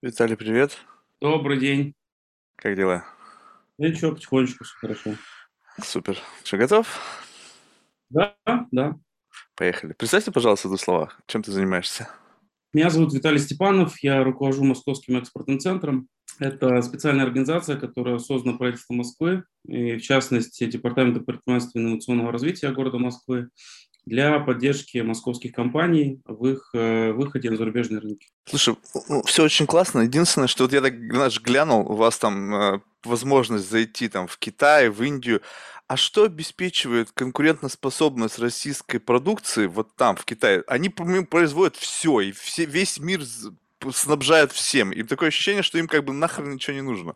Виталий, привет. Добрый день. Как дела? Ничего, потихонечку все хорошо. Супер. Что, готов? Да, да. Поехали. Представьте, пожалуйста, в двух словах, чем ты занимаешься? Меня зовут Виталий Степанов, я руковожу Московским экспортным центром. Это специальная организация, которая создана правительством Москвы, и в частности Департаментом предпринимательства и инновационного развития города Москвы для поддержки московских компаний в их э, выходе на зарубежные рынки. Слушай, ну, все очень классно. Единственное, что вот я так, знаешь, глянул, у вас там э, возможность зайти там в Китай, в Индию. А что обеспечивает конкурентоспособность российской продукции вот там, в Китае? Они производят все, и все, весь мир снабжают всем. И такое ощущение, что им как бы нахрен ничего не нужно.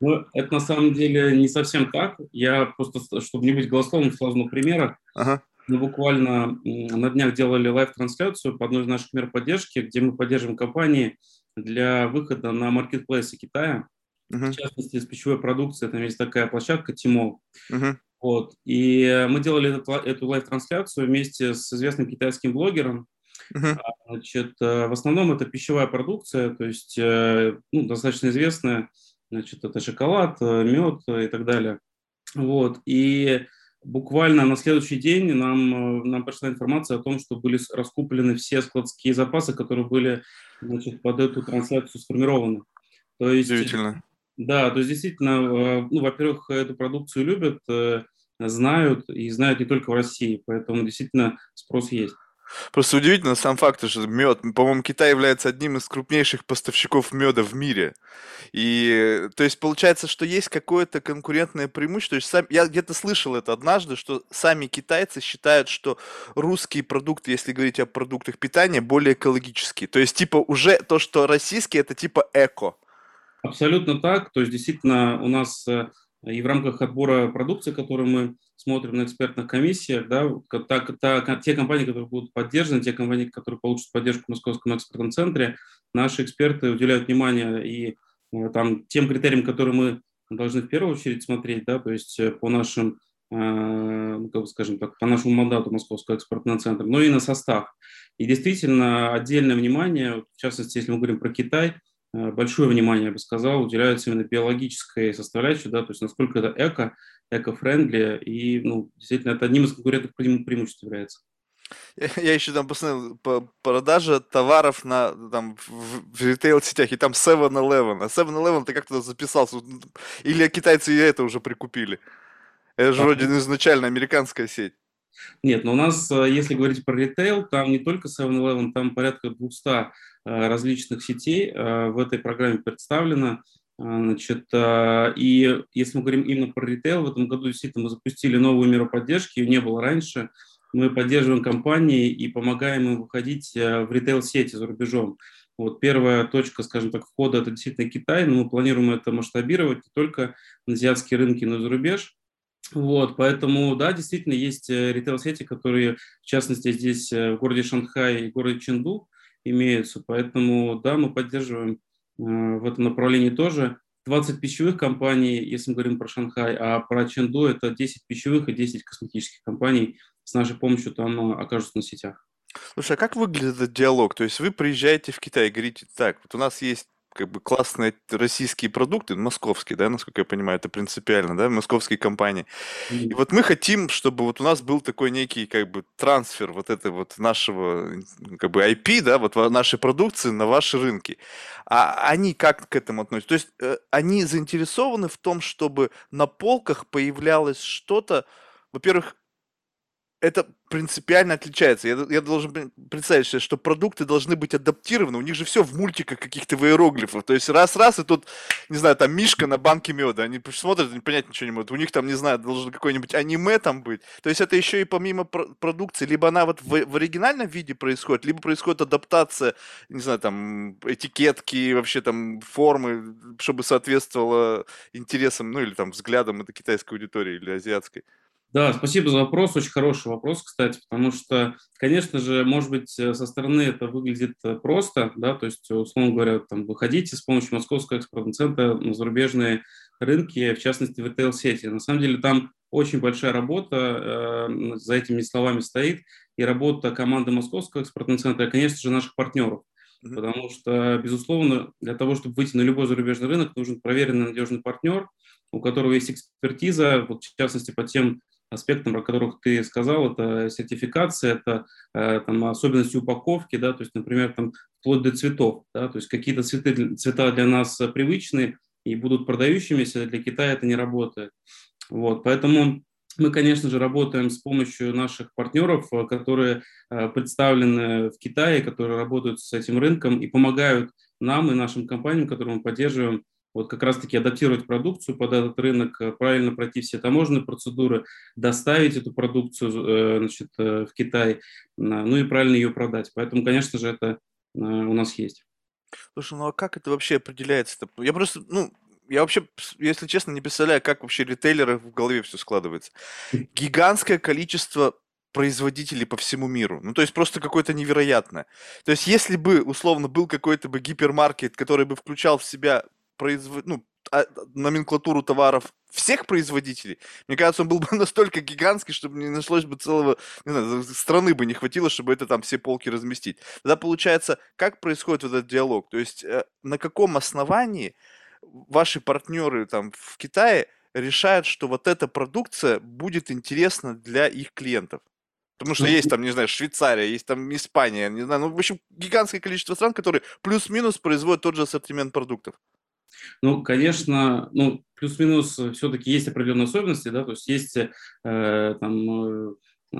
Но это на самом деле не совсем так. Я просто, чтобы не быть голословным, на примерах. Ага. Мы буквально на днях делали live трансляцию по одной из наших мер поддержки, где мы поддерживаем компании для выхода на маркетплейсы Китая. В Мгм. частности, с пищевой продукцией, там есть такая площадка Tmall. Мгм. Вот. И э, мы делали этот эту live трансляцию вместе с известным китайским блогером. Мгм. Значит, э, в основном это пищевая продукция, то есть э, ну, достаточно известная. Значит, это шоколад, мед и так далее. Вот. И буквально на следующий день нам, э, нам пришла информация о том, что были раскуплены все складские запасы, которые были значит, под эту трансляцию сформированы. То есть Удивительно. да, то есть действительно, э, ну, во-первых, эту продукцию любят, э, знают и знают не только в России, поэтому действительно спрос есть. Просто удивительно сам факт, что мед, по-моему, Китай является одним из крупнейших поставщиков меда в мире. И, то есть, получается, что есть какое-то конкурентное преимущество. То есть, сам, я где-то слышал это однажды, что сами китайцы считают, что русские продукты, если говорить о продуктах питания, более экологические. То есть, типа, уже то, что российские, это типа эко. Абсолютно так. То есть действительно у нас э, и в рамках отбора продукции, которую мы смотрим на экспертных комиссиях, да, та- та- те компании, которые будут поддержаны, те компании, которые получат поддержку в Московском экспортном центре, наши эксперты уделяют внимание и э, там, тем критериям, которые мы должны в первую очередь смотреть, да, то есть э, по нашим э, ну, как бы скажем так, по нашему мандату Московского экспортного центра, но и на состав. И действительно отдельное внимание, в частности, если мы говорим про Китай, большое внимание, я бы сказал, уделяется именно биологической составляющей, да, то есть насколько это эко, эко-френдли, и, ну, действительно, это одним из конкурентных преиму- преимуществ является. Я, еще там посмотрел по продажа товаров на там в, в ритейл-сетях, и там 7-Eleven. А 7-Eleven ты как туда записался? Вот, Или китайцы и это уже прикупили? Это же вроде изначально американская сеть. Нет, но у нас, э, если говорить про ритейл, там не только 7-Eleven, там порядка 200 э, различных сетей э, в этой программе представлено. Значит, и если мы говорим именно про ритейл, в этом году действительно мы запустили новую меру поддержки, ее не было раньше. Мы поддерживаем компании и помогаем им выходить в ритейл-сети за рубежом. Вот первая точка, скажем так, входа – это действительно Китай, но мы планируем это масштабировать не только на азиатские рынки, но и за рубеж. Вот, поэтому, да, действительно, есть э, ритейл-сети, которые, в частности, здесь э, в городе Шанхай и городе Ченду имеются, поэтому, да, мы поддерживаем э, в этом направлении тоже. 20 пищевых компаний, если мы говорим про Шанхай, а про Ченду это 10 пищевых и 10 косметических компаний с нашей помощью там окажутся на сетях. Слушай, а как выглядит этот диалог? То есть вы приезжаете в Китай и говорите, так, вот у нас есть как бы классные российские продукты, московские, да, насколько я понимаю, это принципиально, да, московские компании. И вот мы хотим, чтобы вот у нас был такой некий как бы трансфер вот это вот нашего как бы IP, да, вот нашей продукции на ваши рынки. А они как к этому относятся? То есть э, они заинтересованы в том, чтобы на полках появлялось что-то, во-первых, это принципиально отличается. Я, я должен пре- представить себе, что продукты должны быть адаптированы. У них же все в мультиках каких-то в иероглифах. То есть раз-раз, и тут, не знаю, там Мишка на банке меда. Они смотрят, и понять ничего не могут. У них там, не знаю, должен какой-нибудь аниме там быть. То есть это еще и помимо про- продукции, либо она вот в, в оригинальном виде происходит, либо происходит адаптация, не знаю, там этикетки, вообще там формы, чтобы соответствовало интересам, ну или там взглядам этой китайской аудитории или азиатской. Да, спасибо за вопрос. Очень хороший вопрос, кстати, потому что, конечно же, может быть, э, со стороны это выглядит э, просто, да, то есть, условно говоря, там, выходите с помощью Московского экспортного центра на зарубежные рынки, в частности, в ритейл-сети. На самом деле там очень большая работа, э, за этими словами стоит, и работа команды Московского экспортного центра, и, конечно же, наших партнеров. Mm-hmm. Потому что, безусловно, для того, чтобы выйти на любой зарубежный рынок, нужен проверенный надежный партнер, у которого есть экспертиза, вот в частности по тем аспектам, о которых ты сказал, это сертификация, это э, там, особенности упаковки, да, то есть, например, там, вплоть до цветов, да, то есть какие-то цветы, цвета для нас привычны и будут продающимися, для Китая это не работает. Вот, поэтому мы, конечно же, работаем с помощью наших партнеров, э, которые э, представлены в Китае, которые работают с этим рынком и помогают нам и нашим компаниям, которые мы поддерживаем, вот как раз-таки адаптировать продукцию под этот рынок, э, правильно пройти все таможенные процедуры, доставить эту продукцию значит, в Китай, ну и правильно ее продать. Поэтому, конечно же, это у нас есть. Слушай, ну а как это вообще определяется-то? Я просто, ну, я вообще, если честно, не представляю, как вообще ритейлеры в голове все складывается. Гигантское количество производителей по всему миру. Ну, то есть просто какое-то невероятное. То есть если бы, условно, был какой-то бы гипермаркет, который бы включал в себя производ... ну, а, номенклатуру товаров всех производителей, мне кажется, он был бы настолько гигантский, чтобы не нашлось бы целого, не знаю, страны бы не хватило, чтобы это там все полки разместить. Тогда получается, как происходит вот этот диалог? То есть э, на каком основании ваши партнеры там в Китае решают, что вот эта продукция будет интересна для их клиентов. Потому что ну, есть там, не знаю, Швейцария, есть там Испания, не знаю, ну, в общем, гигантское количество стран, которые плюс-минус производят тот же ассортимент продуктов. Ну, конечно, ну, плюс-минус все-таки есть определенные особенности, да, то есть есть э, там э,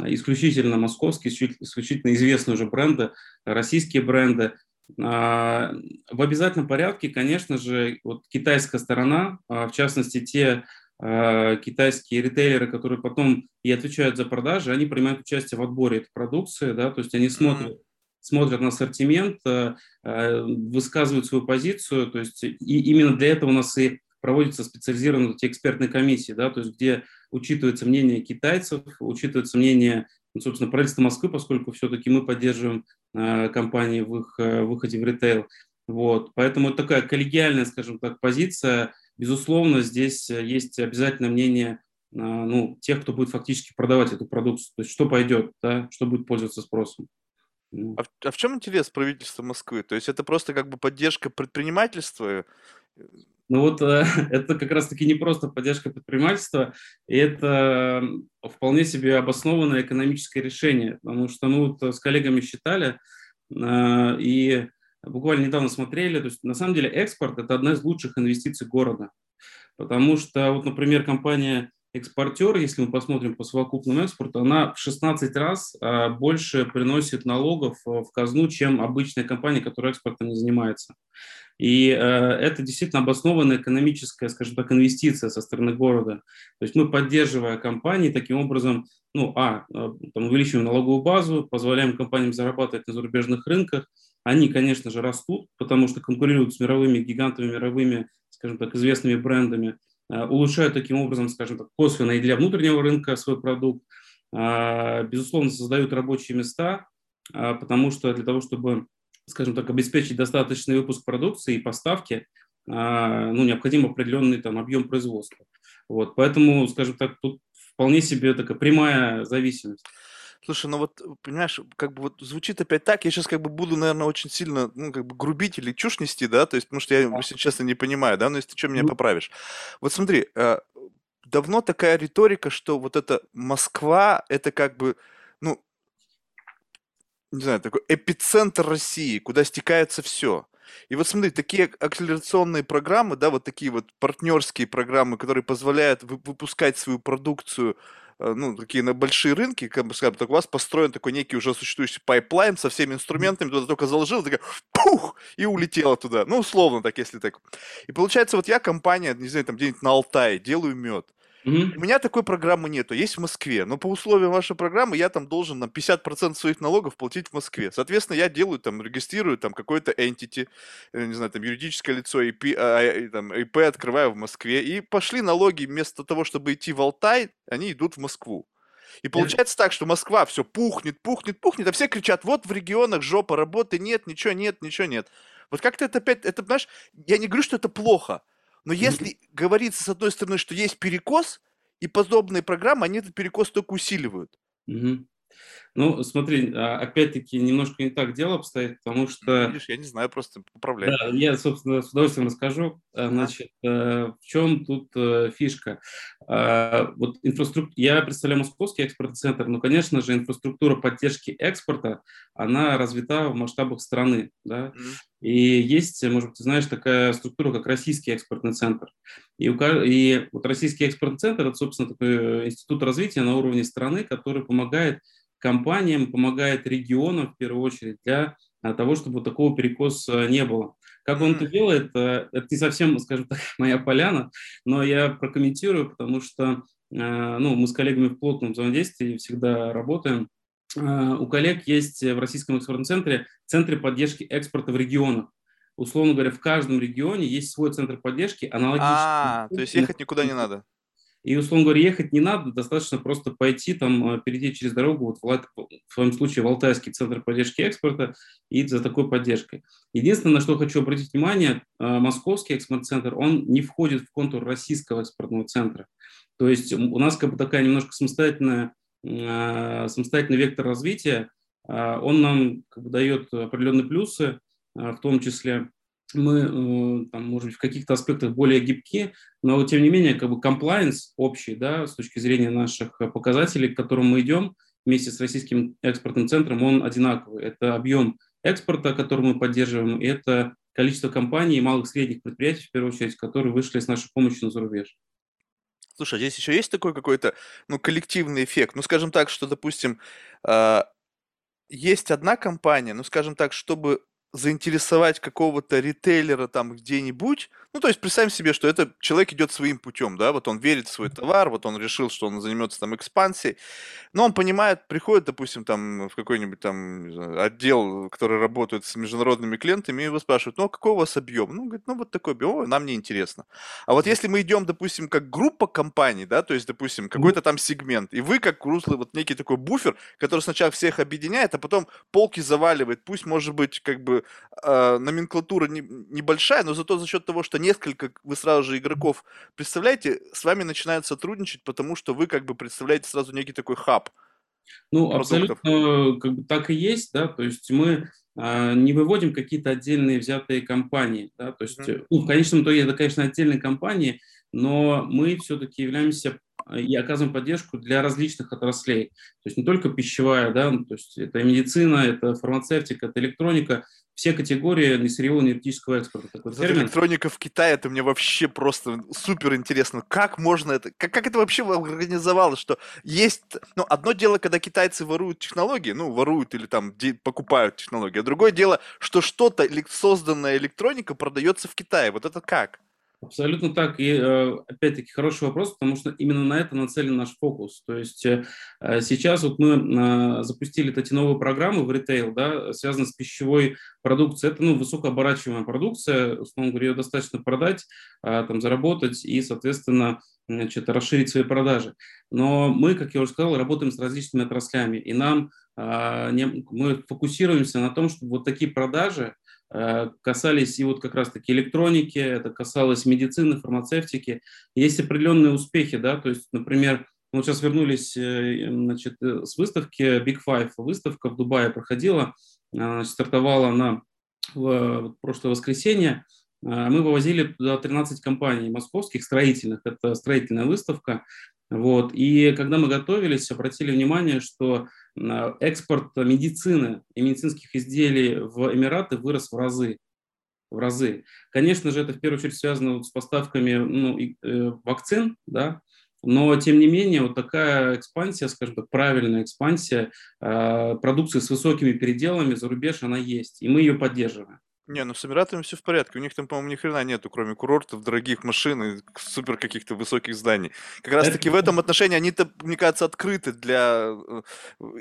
исключительно московские, исключительно известные уже бренды, российские бренды, а, в обязательном порядке, конечно же, вот китайская сторона, а, в частности, те а, китайские ритейлеры, которые потом и отвечают за продажи, они принимают участие в отборе этой продукции, да, то есть они смотрят, смотрят на ассортимент, высказывают свою позицию, то есть и именно для этого у нас и проводятся специализированные эти экспертные комиссии, да, то есть где учитывается мнение китайцев, учитывается мнение ну, собственно, правительство Москвы, поскольку все-таки мы поддерживаем э, компании в их э, выходе в ритейл. Вот. Поэтому это такая коллегиальная, скажем так, позиция. Безусловно, здесь есть обязательное мнение э, ну, тех, кто будет фактически продавать эту продукцию. То есть что пойдет, да, что будет пользоваться спросом. Ну. А в, а в чем интерес правительства Москвы? То есть это просто как бы поддержка предпринимательства? Ну вот э, это как раз-таки не просто поддержка предпринимательства, это вполне себе обоснованное экономическое решение, потому что мы вот с коллегами считали э, и буквально недавно смотрели, то есть на самом деле экспорт – это одна из лучших инвестиций города, потому что вот, например, компания экспортер, если мы посмотрим по совокупному экспорту, она в 16 раз а, больше приносит налогов э, в казну, чем обычная компания, которая экспортом не занимается. И э, это действительно обоснованная экономическая, скажем так, инвестиция со стороны города. То есть мы, поддерживая компании, таким образом, ну, а, э, там, увеличиваем налоговую базу, позволяем компаниям зарабатывать на зарубежных рынках. Они, конечно же, растут, потому что конкурируют с мировыми гигантами, мировыми, скажем так, известными брендами – улучшают таким образом, скажем так, косвенно и для внутреннего рынка свой продукт, а, безусловно, создают рабочие места, а, потому что для того, чтобы, скажем так, обеспечить достаточный выпуск продукции и поставки, а, ну, необходим определенный там объем производства. Вот, поэтому, скажем так, тут вполне себе такая прямая зависимость. Слушай, ну вот, понимаешь, как бы вот звучит опять так, я сейчас как бы буду, наверное, очень сильно, ну, как бы грубить или чушь нести, да, то есть, потому что я, если честно, не понимаю, да, но если ты что, меня поправишь. Вот смотри, э, давно такая риторика, что вот это Москва, это как бы, ну, не знаю, такой эпицентр России, куда стекается все. И вот смотри, такие акселерационные программы, да, вот такие вот партнерские программы, которые позволяют выпускать свою продукцию ну, такие на большие рынки, как бы скажем так, у вас построен такой некий уже существующий pipeline со всеми инструментами, туда только заложил, такая, пух, и улетела туда. Ну, условно так, если так. И получается, вот я компания, не знаю, там где-нибудь на Алтае, делаю мед. Mm-hmm. У меня такой программы нету, есть в Москве, но по условиям вашей программы я там должен на 50% своих налогов платить в Москве. Соответственно, я делаю там, регистрирую там какой-то entity, э, не знаю, там юридическое лицо, IP, а, а там, IP открываю в Москве, и пошли налоги вместо того, чтобы идти в Алтай, они идут в Москву. И получается так, что Москва все пухнет, пухнет, пухнет, а все кричат, вот в регионах жопа, работы нет, ничего нет, ничего нет. Вот как-то это опять, это, знаешь, я не говорю, что это плохо, но если mm-hmm. говорится, с одной стороны, что есть перекос, и подобные программы, они этот перекос только усиливают. Mm-hmm. Ну, смотри, а, опять-таки немножко не так дело обстоит, потому что... Видишь, я не знаю, просто поправляй. Да, я, собственно, с удовольствием расскажу. А, значит, э, в чем тут э, фишка? А, вот инфраструктура... Я представляю Московский экспортный центр, но, конечно же, инфраструктура поддержки экспорта, она развита в масштабах страны, да, mm-hmm. И есть, может быть, ты знаешь, такая структура, как Российский экспортный центр. И, у, и вот Российский экспортный центр – это, собственно, такой институт развития на уровне страны, который помогает компаниям, помогает регионам в первую очередь для а, того, чтобы такого перекоса не было. Как он это делает, э, это не совсем, скажем так, моя поляна, но я прокомментирую, потому что э, ну, мы с коллегами в плотном взаимодействии всегда работаем. Э, у коллег есть в Российском экспортном центре центры поддержки экспорта в регионах. Условно говоря, в каждом регионе есть свой центр поддержки, аналогичный. А, то есть ехать никуда не надо. И, условно говоря, ехать не надо, достаточно просто пойти, там, э, перейти через дорогу, вот в, в своем случае в Алтайский центр поддержки экспорта, и за такой поддержкой. Единственное, на что хочу обратить внимание, э, Московский экспорт-центр, он не входит в контур российского экспортного центра. То есть у нас как бы такая немножко самостоятельная, э, самостоятельный вектор развития, он нам как бы дает определенные плюсы, в том числе мы, э, там, может быть, в каких-то аспектах более гибки, но тем не менее, как бы compliance общий, да, с точки зрения наших показателей, к которым мы идем вместе с Российским экспортным центром, он одинаковый. Это объем экспорта, который мы поддерживаем, и это количество компаний и малых средних предприятий, в первую очередь, которые вышли с нашей помощью на зарубеж. Слушай, а здесь еще есть такой какой-то, ну, коллективный эффект. Ну, скажем так, что, допустим, э, есть одна компания, ну, скажем так, чтобы заинтересовать какого-то ритейлера там где-нибудь. Ну, то есть представим себе, что это человек идет своим путем, да, вот он верит в свой товар, вот он решил, что он займется там экспансией, но он понимает, приходит, допустим, там в какой-нибудь там знаю, отдел, который работает с международными клиентами, и его спрашивают, ну, а какой у вас объем? Ну, говорит, ну, вот такой объем, О, нам не интересно. А вот если мы идем, допустим, как группа компаний, да, то есть, допустим, какой-то там сегмент, и вы как русло, вот некий такой буфер, который сначала всех объединяет, а потом полки заваливает, пусть, может быть, как бы э, номенклатура не, небольшая, но зато за счет того, что несколько вы сразу же игроков представляете, с вами начинают сотрудничать, потому что вы как бы представляете сразу некий такой хаб. Ну, продуктов. абсолютно как бы, так и есть, да, то есть мы а, не выводим какие-то отдельные взятые компании, да, то есть, mm-hmm. ну, в конечном итоге это, конечно, отдельные компании, но мы все-таки являемся и оказываем поддержку для различных отраслей. То есть не только пищевая, да, ну, то есть это медицина, это фармацевтика, это электроника, все категории несырьевого энергетического экспорта. Такой термин. Электроника в Китае, это мне вообще просто супер интересно. Как можно это, как, как это вообще организовалось, что есть, ну, одно дело, когда китайцы воруют технологии, ну, воруют или там покупают технологии, а другое дело, что что-то, созданная электроника продается в Китае. Вот это как? Абсолютно так. И э, опять-таки хороший вопрос, потому что именно на это нацелен наш фокус. То есть э, сейчас вот мы э, запустили эти новые программы в ритейл, да, связанные с пищевой продукцией. Это ну, высокооборачиваемая продукция, условно говоря, ее достаточно продать, там, заработать и, соответственно, значит, расширить свои продажи. Но мы, как я уже сказал, работаем с различными отраслями, и нам мы фокусируемся на том, чтобы вот такие продажи Э, касались и вот как раз-таки электроники, это касалось медицины, фармацевтики. Есть определенные успехи, да, то есть, например, мы сейчас вернулись э, значит, э, с выставки Big Five. Выставка в Дубае проходила, значит, стартовала на в прошлое воскресенье. Мы вывозили туда 13 компаний московских строительных. Это строительная выставка. Вот. И когда мы готовились, обратили внимание, что экспорт медицины и медицинских изделий в Эмираты вырос в разы. В разы. Конечно же, это в первую очередь связано вот с поставками ну, и, э, вакцин, да, но, тем не менее, вот такая экспансия, скажем так, правильная экспансия э, продукции с высокими переделами за рубеж, она есть, и мы ее поддерживаем. Не, ну с Эмиратами все в порядке. У них там, по-моему, ни хрена нету, кроме курортов, дорогих машин и супер каких-то высоких зданий. Как раз таки в этом отношении они-то, мне кажется, открыты для э,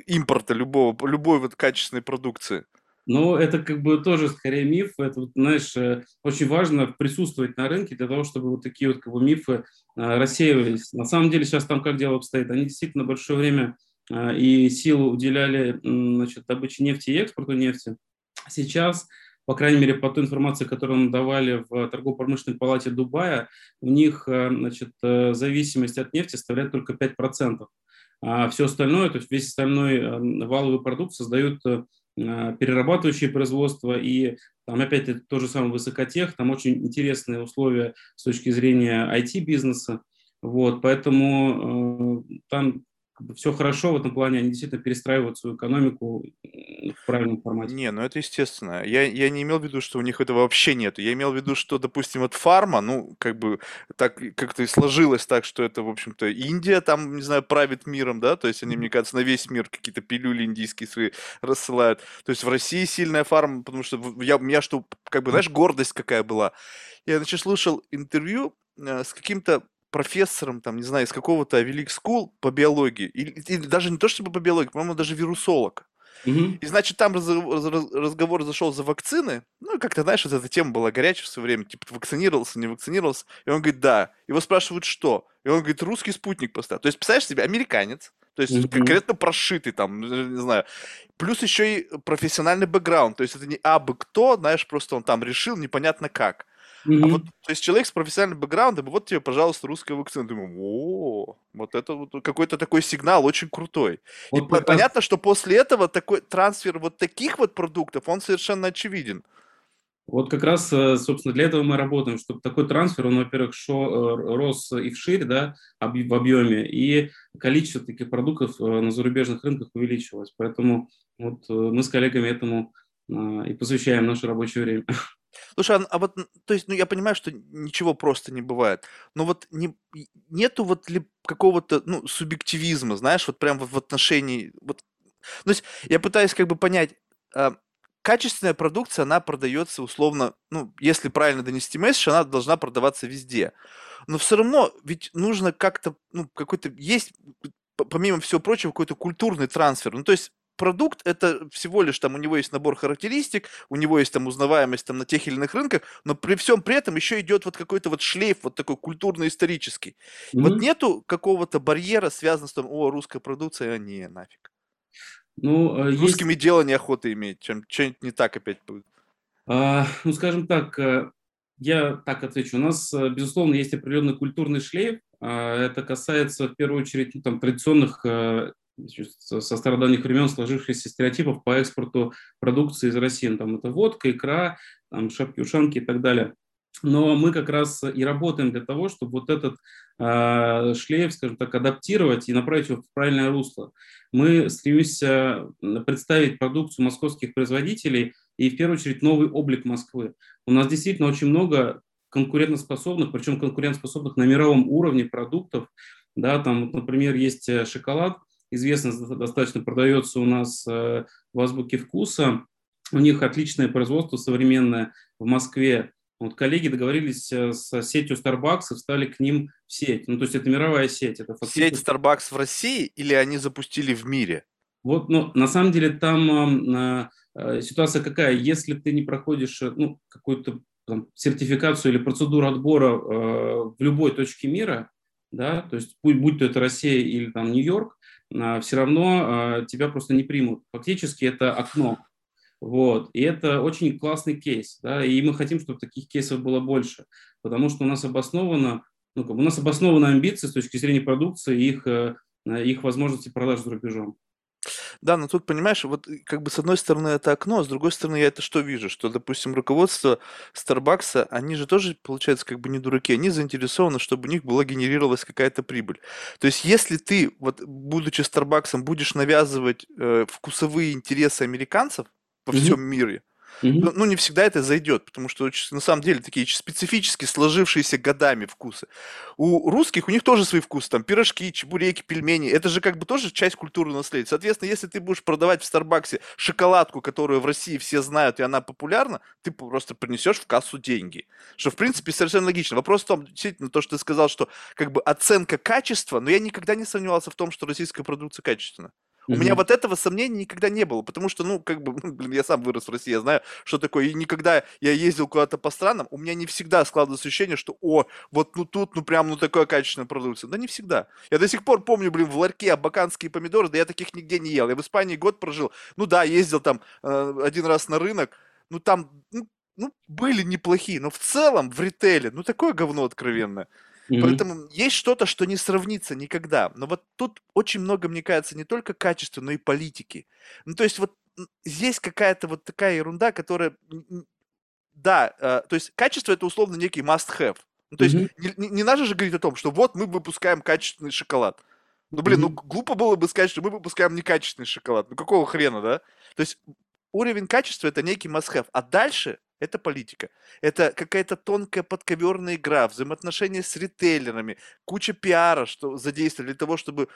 импорта любого, любой вот качественной продукции. Ну, это как бы тоже скорее миф. Это, знаешь, э, очень важно присутствовать на рынке для того, чтобы вот такие вот как бы, мифы э, рассеивались. На самом деле сейчас там как дело обстоит? Они действительно большое время и силу уделяли значит, добыче нефти и экспорту нефти. Сейчас по крайней мере, по той информации, которую нам давали в торгово-промышленной палате Дубая, у них э, значит, э, зависимость от нефти составляет только 5%. а все остальное, то есть весь остальной э, валовый продукт создают э, перерабатывающие производства, и там опять это то же самое высокотех, там очень интересные условия с точки зрения IT-бизнеса, вот, поэтому э, там все хорошо в этом плане, они действительно перестраивают свою экономику в правильном формате. Не, ну это естественно. Я, я не имел в виду, что у них этого вообще нет. Я имел в виду, что, допустим, вот фарма, ну, как бы так как-то и сложилось так, что это, в общем-то, Индия там, не знаю, правит миром, да, то есть они, мне кажется, на весь мир какие-то пилюли индийские свои рассылают. То есть в России сильная фарма, потому что я, у меня что, как бы, знаешь, гордость какая была. Я, значит, слушал интервью э, с каким-то профессором, там, не знаю, из какого-то Велик School по биологии, или, или даже не то чтобы по биологии, по-моему, даже вирусолог. Мгм. И значит, там раз- раз- разговор зашел за вакцины. Ну, как-то, знаешь, вот эта тема была горячая в свое время. Типа, вакцинировался, не вакцинировался. И он говорит, да. Его спрашивают, что? И он говорит, русский спутник поставил. То есть, представляешь себе, американец, то есть Мгм. конкретно прошитый там, не знаю. Плюс еще и профессиональный бэкграунд. То есть это не абы кто, знаешь, просто он там решил непонятно как. А Мгм. вот, то есть человек с профессиональным бэкграундом, и вот тебе, пожалуйста, русская вакцина. Думаю, о, вот это вот какой-то такой сигнал очень крутой. И Вот как раз- понятно, что после этого такой трансфер вот таких вот продуктов, он совершенно очевиден. Вот как раз, э, собственно, для этого мы работаем, чтобы такой трансфер, он, во-первых, шо, э, рос и вширь, да, в объеме, и количество таких продуктов э, на зарубежных рынках увеличилось. Поэтому вот мы с коллегами этому и посвящаем наше рабочее время. Слушай, а, вот, то есть, ну, я понимаю, что ничего просто не бывает, но вот не, нету вот ли какого-то, ну, субъективизма, знаешь, вот прям в отношении, вот, то есть, я пытаюсь как бы понять, а, качественная продукция, она продается условно, ну, если правильно донести месседж, она должна продаваться везде, но все равно ведь нужно как-то, ну, какой-то, есть, помимо всего прочего, какой-то культурный трансфер, ну, то есть, продукт это всего лишь там у него есть набор характеристик, у него есть там узнаваемость там на тех или иных рынках, но при всем при этом еще идет вот какой-то вот шлейф вот такой культурно-исторический. И Вот нету какого-то барьера, связанного с том, о, русская продукция, а не, нафиг. Ну, э, С есть русскими дело неохота иметь, чем что-нибудь не так опять будет. А, ну, скажем так, э, я так отвечу. У нас, э, безусловно, есть определенный культурный шлейф. А, Это касается, в первую очередь, ну, там, традиционных со стародавних времен сложившихся стереотипов по экспорту продукции из России. Ну, Там это водка, икра, там, шапки-ушанки и так далее. Но мы как раз и работаем для того, чтобы вот этот э, шлейф, скажем так, адаптировать и направить его в правильное русло. Мы стремимся представить продукцию московских производителей и в первую очередь новый облик Москвы. У нас действительно очень много конкурентоспособных, причем конкурентоспособных на мировом уровне продуктов. Да, там, например, есть э, шоколад, известно достаточно, продается у нас э, в Азбуке вкуса. У них отличное производство современное в Москве. Вот коллеги договорились э, с сетью Starbucks и встали к ним в сеть. Ну, то есть это мировая сеть. Это Сеть фактически Starbucks в России или они запустили в мире? Вот, ну, на самом деле там э, э, ситуация какая? Если ты не проходишь ну, какую-то там, сертификацию или процедуру отбора э, в любой точке мира, да, то есть будь, будь то это Россия или там Нью-Йорк, все равно э, тебя просто не примут. Фактически это окно. Вот. И это очень классный кейс. Да? И мы хотим, чтобы таких кейсов было больше, потому что у нас обосновано, ну, у нас обоснованы амбиции с точки зрения продукции и их, э, их возможности продаж за рубежом. Да, но тут, понимаешь, вот э, как бы с одной стороны это окно, а с другой стороны я это что вижу? Что, допустим, руководство Старбакса, они же тоже, получается, как бы не дураки, они заинтересованы, чтобы у них была генерировалась какая-то прибыль. То есть если ты, вот будучи Старбаксом, будешь навязывать э, вкусовые интересы американцев Мгм. всем мире, Мгм. ну, ну, не всегда это зайдет, потому что на самом деле такие специфически сложившиеся годами вкусы. У русских, у них тоже свои вкусы, там пирожки, чебуреки, пельмени. Это же как бы тоже часть культурного наследия. Соответственно, если ты будешь продавать в Старбаксе шоколадку, которую в России все знают, и она популярна, ты просто принесешь в кассу деньги. Что, в принципе, совершенно логично. Вопрос в том, действительно, то, что ты сказал, что как бы оценка качества, но я никогда не сомневался в том, что российская продукция качественна. У меня Мгм. вот этого сомнения никогда не было, потому что, ну, как бы, ну, блин, я сам вырос в России, я знаю, что такое. И никогда я ездил куда-то по странам, у меня не всегда складывалось ощущение, что, о, вот ну тут, ну прям, ну такая качественная продукция. Да не всегда. Я до сих пор помню, блин, в ларьке абаканские помидоры, да я таких нигде не ел. Я в Испании год прожил. Ну да, ездил там э, один раз на рынок, ну там, ну, ну, были неплохие, но в целом в ритейле, ну такое говно откровенное. Mm-hmm. Поэтому есть что-то, что не сравнится никогда. Но вот тут очень много, мне кажется, не только качества, но и политики. Ну, то есть вот здесь какая-то вот такая ерунда, которая... Да, э, то есть качество это условно некий must-have. Ну, то mm-hmm. есть не, не, не надо же говорить о том, что вот мы выпускаем качественный шоколад. Ну, блин, mm-hmm. ну глупо было бы сказать, что мы выпускаем некачественный шоколад. Ну, какого хрена, да? То есть уровень качества это некий must-have. А дальше это политика. Это какая-то тонкая подковерная игра, взаимоотношения с ритейлерами, куча пиара, что задействовали для того, чтобы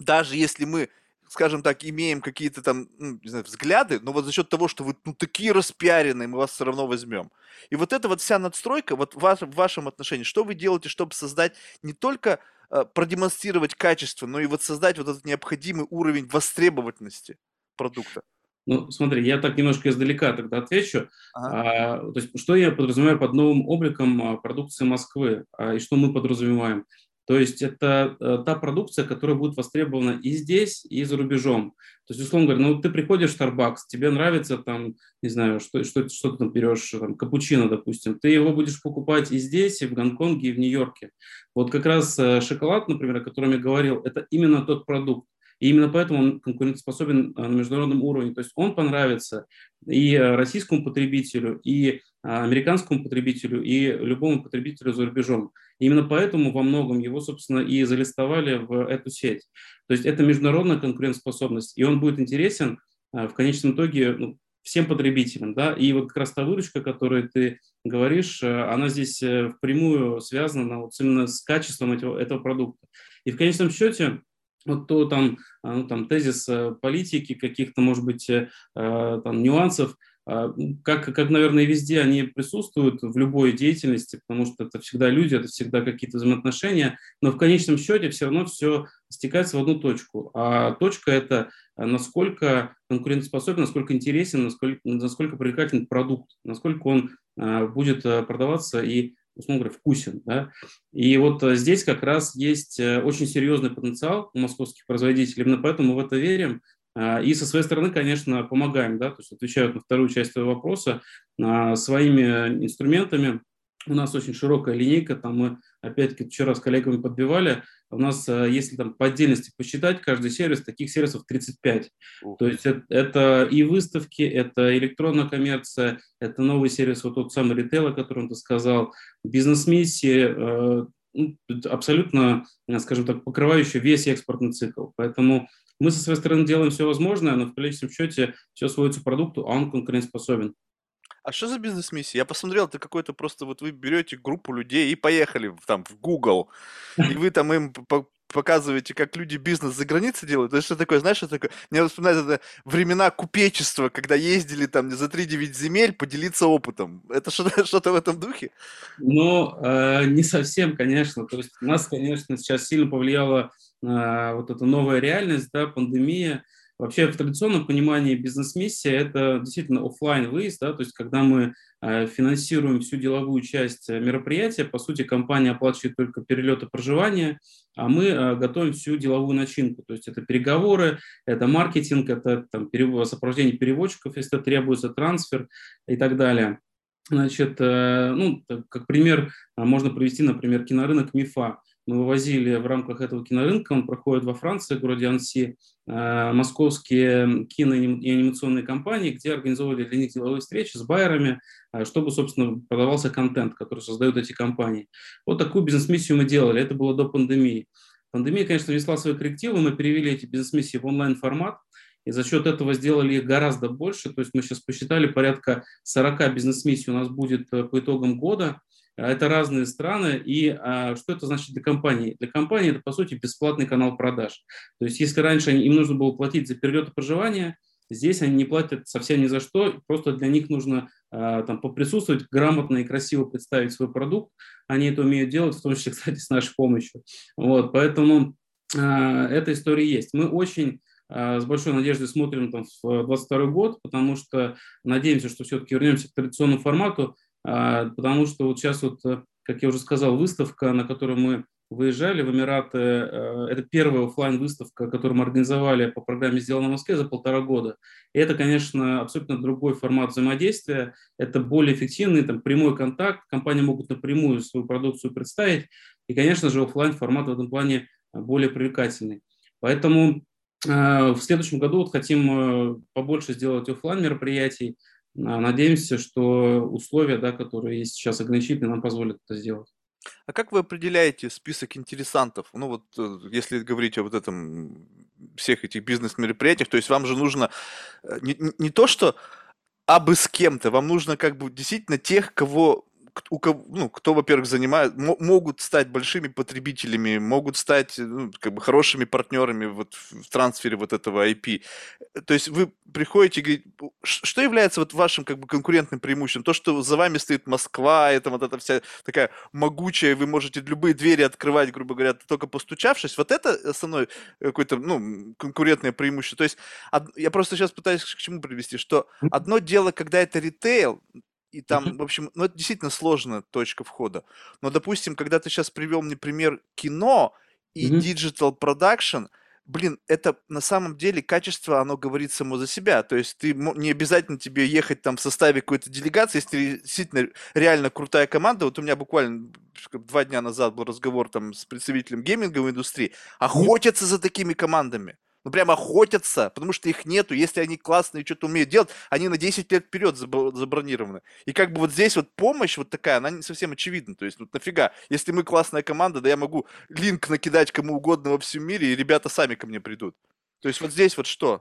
даже если мы скажем так, имеем какие-то там, ну, не знаю, взгляды, но вот за счет того, что вы ну, такие распиаренные, мы вас все равно возьмем. И вот эта вот вся надстройка, вот в, в вашем отношении, что вы делаете, чтобы создать не только э, продемонстрировать качество, но и вот создать вот этот необходимый уровень востребовательности продукта? Ну, смотри, я так немножко издалека тогда отвечу. Ага. А, то есть, что я подразумеваю под новым обликом а, продукции Москвы а, и что мы подразумеваем? То есть это э, та продукция, которая будет востребована и здесь, и за рубежом. То есть, условно говоря, ну ты приходишь в Starbucks, тебе нравится там, не знаю, что, что, что ты там берешь, там, капучино, допустим, ты его будешь покупать и здесь, и в Гонконге, и в Нью-Йорке. Вот как раз э, шоколад, например, о котором я говорил, это именно тот продукт. И именно поэтому он конкурентоспособен э, на международном уровне. То есть он понравится и российскому потребителю, и американскому потребителю, и любому потребителю за рубежом. Именно поэтому во многом его, собственно, и залистовали в эту сеть. То есть это международная конкурентоспособность, и он будет интересен э, в конечном итоге ну, всем потребителям. Да? И вот как раз та выручка, о которой ты говоришь, э, она здесь впрямую связана вот именно с качеством этого, этого продукта. И в конечном счете то там, а, ну, там тезис э, политики, каких-то, может быть, э, э, там, нюансов, а, как, как, наверное, везде они присутствуют в любой деятельности, потому что это всегда люди, это всегда какие-то взаимоотношения, но в конечном счете все равно все стекается в одну точку. А точка – это насколько конкурентоспособен, насколько интересен, насколько, насколько привлекательный продукт, насколько он будет продаваться и условно говоря, вкусен. Да? И вот э, здесь как раз есть э, очень серьезный потенциал у московских производителей, именно поэтому мы в это верим. А, и со своей стороны, конечно, помогаем, да, то есть отвечают на вторую часть твоего вопроса а, своими инструментами, у нас очень широкая линейка, там мы, опять-таки, вчера с коллегами подбивали, у нас, э, если там по отдельности посчитать, каждый сервис, таких сервисов 35. Ух. То есть это, это и выставки, это электронная коммерция, это новый сервис, вот тот самый ритейл, о котором ты сказал, бизнес-миссии, э, ну, абсолютно, скажем так, покрывающий весь экспортный цикл. Поэтому мы со своей стороны делаем все возможное, но в конечном счете все сводится к продукту, а он конкурентоспособен. А что за бизнес-миссия? Я посмотрел, это какой-то просто вот вы берете группу людей и поехали там в Google, и вы там им показываете, как люди бизнес за границей делают. Это что такое, знаешь, что такое? Мне вспоминает это времена купечества, когда ездили там за 3-9 земель поделиться опытом. Это что-то, что-то в этом духе? Ну, э, не совсем, конечно. То есть нас, конечно, сейчас сильно повлияла э, вот эта новая реальность, да, пандемия, Вообще в традиционном понимании бизнес-миссия – это действительно офлайн выезд, да, то есть когда мы э, финансируем всю деловую часть э, мероприятия, по сути, компания оплачивает только перелет и проживание, а мы э, готовим всю деловую начинку, то есть это переговоры, это маркетинг, это там, сопровождение переводчиков, если требуется, трансфер и так далее. Значит, ну, как пример можно привести, например, кинорынок МИФА мы вывозили в рамках этого кинорынка, он проходит во Франции, в городе Анси, э, московские кино- и анимационные компании, где организовывали для них деловые встречи с байерами, э, чтобы, собственно, продавался контент, который создают эти компании. Вот такую бизнес-миссию мы делали, это было до пандемии. Пандемия, конечно, внесла свои коррективы, мы перевели эти бизнес-миссии в онлайн-формат, и за счет этого сделали их гораздо больше. То есть мы сейчас посчитали, порядка 40 бизнес-миссий у нас будет э, по итогам года. Это разные страны. И а, что это значит для компании? Для компании это, по сути, бесплатный канал продаж. То есть если раньше им нужно было платить за перелет и проживание, здесь они не платят совсем ни за что. Просто для них нужно а, там, поприсутствовать, грамотно и красиво представить свой продукт. Они это умеют делать, в том числе, кстати, с нашей помощью. Вот, поэтому а, эта история есть. Мы очень с большой надеждой смотрим там, в 2022 год, потому что надеемся, что все-таки вернемся к традиционному формату, а, потому что вот сейчас вот, э, как я уже сказал, выставка, на которой мы выезжали в Эмираты. Э, это первая офлайн выставка которую мы организовали по программе «Сделано в Москве» за полтора года. И это, конечно, абсолютно другой формат взаимодействия. Это более эффективный, там, прямой контакт. Компании могут напрямую свою продукцию представить. И, конечно же, офлайн формат в этом плане более привлекательный. Поэтому э, в следующем году вот хотим побольше сделать офлайн мероприятий. Надеемся, что условия, да, которые есть сейчас ограничительные, нам позволят это сделать. А как вы определяете список интересантов? Ну вот, э, если говорить о вот этом, всех этих бизнес-мероприятиях, то есть вам же нужно э, не, не то, что абы с кем-то, вам нужно как бы действительно тех, кого у кого, ну, кто, во-первых, занимает, могут стать большими потребителями, могут стать ну, как бы хорошими партнерами вот в трансфере вот этого IP. То есть вы приходите и говорите, что является вот вашим как бы конкурентным преимуществом? То, что за вами стоит Москва, это вот эта вся такая могучая, вы можете любые двери открывать, грубо говоря, только постучавшись, вот это основное какое-то, ну, конкурентное преимущество. То есть я просто сейчас пытаюсь к чему привести, что одно дело, когда это ритейл, и там, в общем, ну это действительно сложная точка входа. Но, допустим, когда ты сейчас привел мне пример кино и digital production, блин, это на самом деле качество, оно говорит само за себя. То есть ты не обязательно тебе ехать там в составе какой-то делегации, если действительно реально крутая команда. Вот у меня буквально два дня назад был разговор там с представителем гейминговой индустрии. Охотятся за такими командами ну прям охотятся, потому что их нету. Если они классные, что-то умеют делать, они на 10 лет вперед забронированы. И как бы вот здесь вот помощь вот такая, она не совсем очевидна. То есть, ну нафига, если мы классная команда, да я могу линк накидать кому угодно во всем мире, и ребята сами ко мне придут. То есть вот здесь вот что?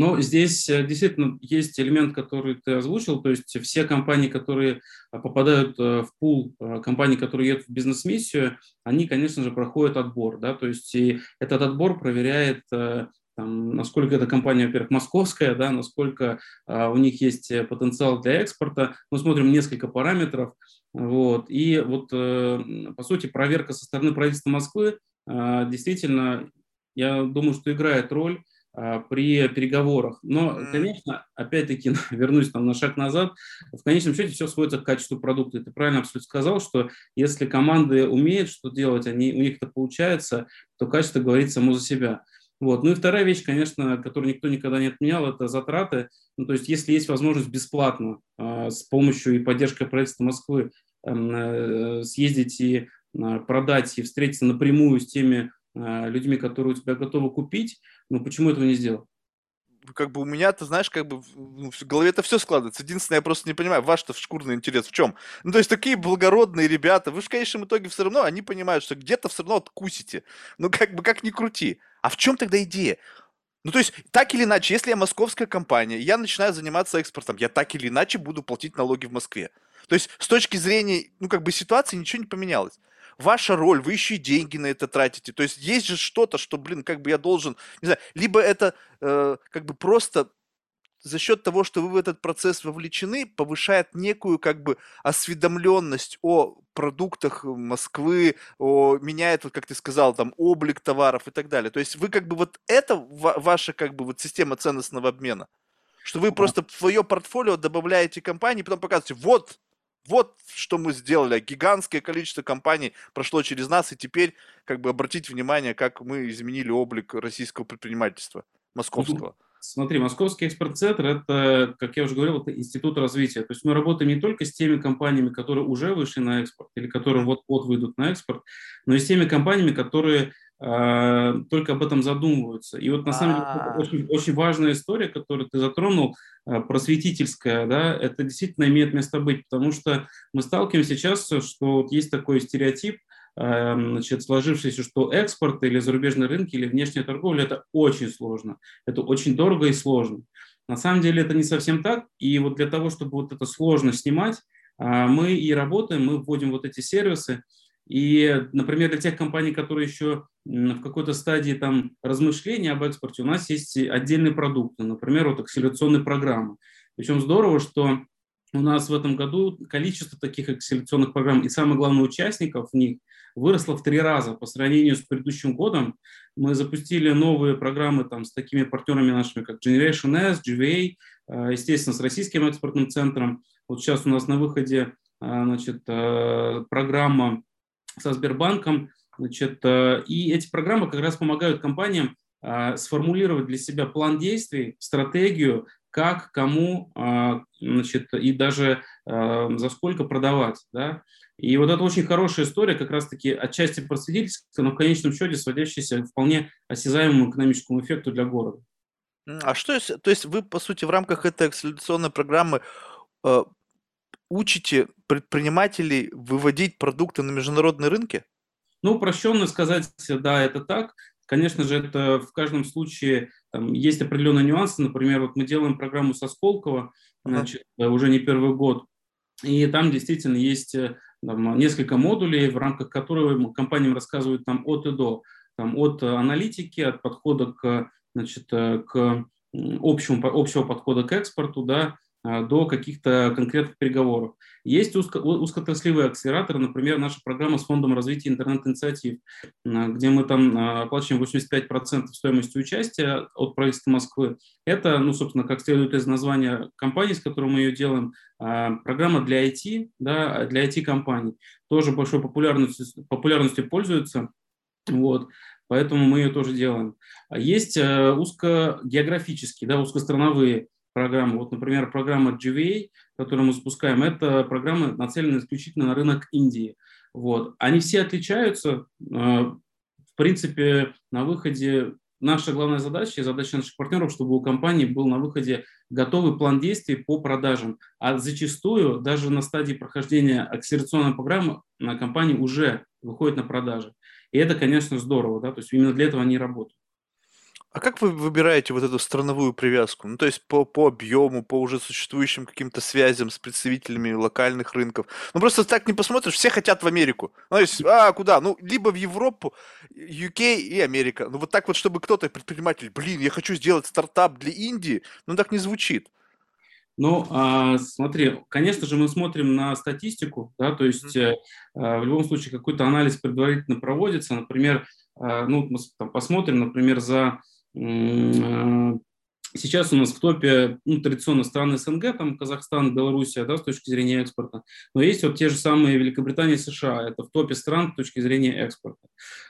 Ну, здесь э, действительно есть элемент, который ты озвучил, то есть все компании, которые а, попадают э, в пул э, компаний, которые едут в бизнес-миссию, они, конечно же, проходят отбор, да, то есть и этот отбор проверяет там, насколько эта компания, во-первых, московская, да, насколько у них есть потенциал для экспорта. Мы смотрим несколько параметров. Вот, и вот, по сути, проверка со стороны правительства Москвы действительно, я думаю, что играет роль при переговорах. Но, конечно, опять-таки, вернусь там на шаг назад, в конечном счете все сводится к качеству продукта. И ты правильно абсолютно сказал, что если команды умеют что делать, они, у них это получается, то качество говорит само за себя. Вот. Ну и вторая вещь, конечно, которую никто никогда не отменял, это затраты. Ну, то есть если есть возможность бесплатно э, с помощью и поддержкой правительства Москвы эм, э, съездить и э, продать и встретиться напрямую с теми людьми, которые у тебя готовы купить, ну почему этого не сделать? как бы у меня, ты знаешь, как бы ну, в голове это все складывается. Единственное, я просто не понимаю, ваш-то шкурный интерес в чем? Ну, то есть такие благородные ребята, вы же в конечном итоге все равно, они понимают, что где-то все равно откусите. Ну, как бы, как ни крути. А в чем тогда идея? Ну, то есть, так или иначе, если я московская компания, я начинаю заниматься экспортом, я так или иначе буду платить налоги в Москве. То есть, с точки зрения, ну, как бы ситуации ничего не поменялось ваша роль, вы еще и деньги на это тратите. То есть есть же что-то, что, блин, как бы я должен, не знаю, либо это э, как бы просто за счет того, что вы в этот процесс вовлечены, повышает некую как бы осведомленность о продуктах Москвы, о, меняет, вот как ты сказал, там облик товаров и так далее. То есть вы как бы вот это ваша как бы вот система ценностного обмена, что вы просто в свое портфолио добавляете компании, потом показываете, вот вот что мы сделали. Гигантское количество компаний прошло через нас, и теперь как бы обратить внимание, как мы изменили облик российского предпринимательства, московского. Смотри, Московский экспорт-центр – это, как я уже говорил, это институт развития. То есть мы работаем не только с теми компаниями, которые уже вышли на экспорт или которые вот-вот выйдут на экспорт, но и с теми компаниями, которые только об этом задумываются. И вот на самом деле это очень, очень важная история, которую ты затронул, э, просветительская, да, это действительно имеет место быть, потому что мы сталкиваемся сейчас, что вот есть такой стереотип, значит, сложившееся, что экспорт или зарубежные рынки или внешняя торговля – это очень сложно, это очень дорого и сложно. На самом деле это не совсем так, и вот для того, чтобы вот это сложно снимать, а, мы и работаем, мы вводим вот эти сервисы, и, например, для тех компаний, которые еще в какой-то стадии там размышления об экспорте, у нас есть отдельные продукты, например, вот акселерационные программы. Причем здорово, что у нас в этом году количество таких акселерационных программ и, самое главное, участников в них выросло в три раза по сравнению с предыдущим годом. Мы запустили новые программы там, с такими партнерами нашими, как Generation S, GVA, э, естественно, с Российским экспортным центром. Вот сейчас у нас на выходе э, значит, э, программа со Сбербанком. Значит, и эти программы как раз помогают компаниям сформулировать для себя план действий, стратегию, как, кому, значит, и даже за сколько продавать. Да? И вот это очень хорошая история, как раз-таки отчасти просветительская, но в конечном счете сводящаяся к вполне осязаемому экономическому эффекту для города. А что то есть вы, по сути, в рамках этой акселерационной программы э, учите предпринимателей выводить продукты на международные рынки? Ну, упрощенно сказать, да, это так. Конечно же, это в каждом случае там, есть определенные нюансы. Например, вот мы делаем программу со Сколково, значит, uh-huh. уже не первый год. И там действительно есть э, там, несколько модулей, в рамках которых компаниям рассказывают там, от и до, там, от аналитики, от подхода к, значит, э, к общему, общего подхода к экспорту, да, до каких-то конкретных переговоров. Есть узко, узкотраслевые акселераторы, например, наша программа с Фондом развития интернет-инициатив, а, где мы там а, оплачиваем 85% стоимости участия от правительства Москвы. Это, ну, собственно, как следует из названия компании, с которой мы ее делаем, программа для IT, да, для IT-компаний. Тоже большой популярностью, популярностью пользуется. Вот. Поэтому мы ее тоже делаем. Есть узкогеографические, да, узкострановые программы. Вот, например, программа GVA, которую мы запускаем, это программа нацелена исключительно на рынок Индии. Вот. Они все отличаются. Э, в принципе, на выходе наша главная задача и задача наших партнеров, чтобы у компании был на выходе готовый план действий по продажам. А зачастую даже на стадии прохождения акселерационной программы на компании уже выходит на продажи. И это, конечно, здорово, да, то есть именно для этого они работают. А как вы выбираете вот эту страновую привязку? Ну, то есть по, по объему, по уже существующим каким-то связям с представителями локальных рынков. Ну, просто так не посмотришь, все хотят в Америку. Ну, то есть, а, куда? Ну, либо в Европу, UK и Америка. Ну, вот так вот, чтобы кто-то, предприниматель, блин, я хочу сделать стартап для Индии, ну, так не звучит. Ну, а, смотри, конечно же, мы смотрим на статистику, да, то есть mm-hmm. в любом случае какой-то анализ предварительно проводится. Например, а, ну, мы там, посмотрим, например, за Э, сейчас у нас в топе ну, традиционно страны СНГ, там Казахстан, Белоруссия, да, с точки зрения экспорта. Но есть вот те же самые Великобритания и США. Это в топе стран с точки зрения экспорта.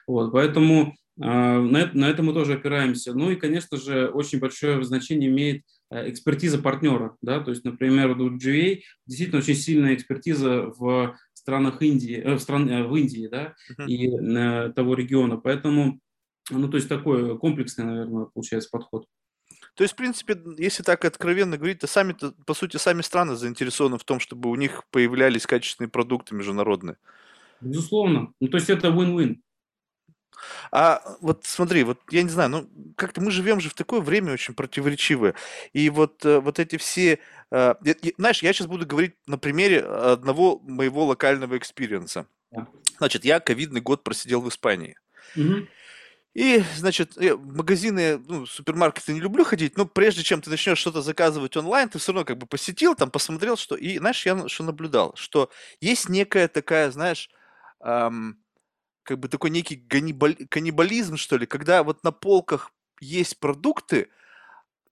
Вот, поэтому э, на, это, на это мы тоже опираемся. Ну и, конечно же, очень большое значение имеет э, экспертиза партнера. Да? То есть, например, у GA действительно очень сильная экспертиза в странах Индии, э, в, стран, э, в Индии да? uh-huh. и э, того региона. Поэтому ну, то есть такой комплексный, наверное, получается подход. То есть, в принципе, если так откровенно говорить, то сами, -то, по сути, сами страны заинтересованы в том, чтобы у них появлялись качественные продукты международные. Безусловно. Ну, то есть это win-win. А вот смотри, вот я не знаю, ну как-то мы живем же в такое время очень противоречивое. И вот, э, вот эти все... Э, знаешь, я сейчас буду говорить на примере одного моего локального experience а. Значит, я ковидный год просидел в Испании. Угу. И, значит, в магазины, ну, супермаркеты не люблю ходить, но прежде чем ты начнешь что-то заказывать онлайн, ты все равно как бы посетил, там посмотрел, что... И, знаешь, я что наблюдал, что есть некая такая, знаешь, эм, как бы такой некий ганнибал, каннибализм, что ли, когда вот на полках есть продукты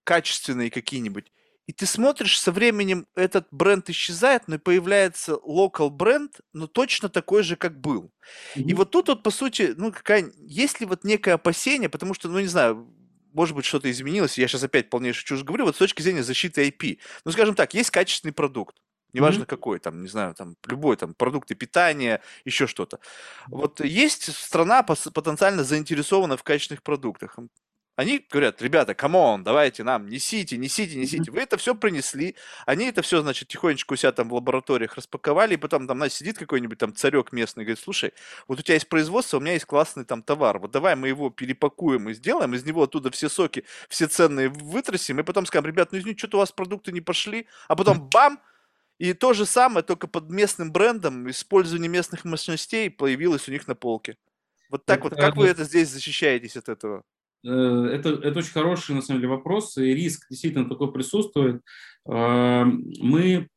качественные какие-нибудь, и ты смотришь, со временем этот бренд исчезает, но и появляется local бренд, но точно такой же, как был. Mm-hmm. И вот тут вот, по сути, ну, какая... Есть ли вот некое опасение, потому что, ну, не знаю, может быть, что-то изменилось, я сейчас опять полнейшую чушь говорю, вот с точки зрения защиты IP. Ну, скажем так, есть качественный продукт, неважно mm-hmm. какой, там, не знаю, там, любой, там, продукты питания, еще что-то. Вот есть страна потенциально заинтересована в качественных продуктах. Они говорят, ребята, come on, давайте нам, несите, несите, несите. Вы это все принесли, они это все, значит, тихонечко у себя там в лабораториях распаковали, и потом там, знаете, сидит какой-нибудь там царек местный и говорит, слушай, вот у тебя есть производство, у меня есть классный там товар, вот давай мы его перепакуем и сделаем, из него оттуда все соки, все ценные вытрясим, и потом скажем, ребят, ну извините, что-то у вас продукты не пошли, а потом бам, и то же самое, только под местным брендом, использование местных мощностей появилось у них на полке. Вот так это, вот, как вы это здесь защищаетесь от этого? Э, это, это очень хороший, на самом деле, вопрос, и риск действительно такой присутствует. Э, мы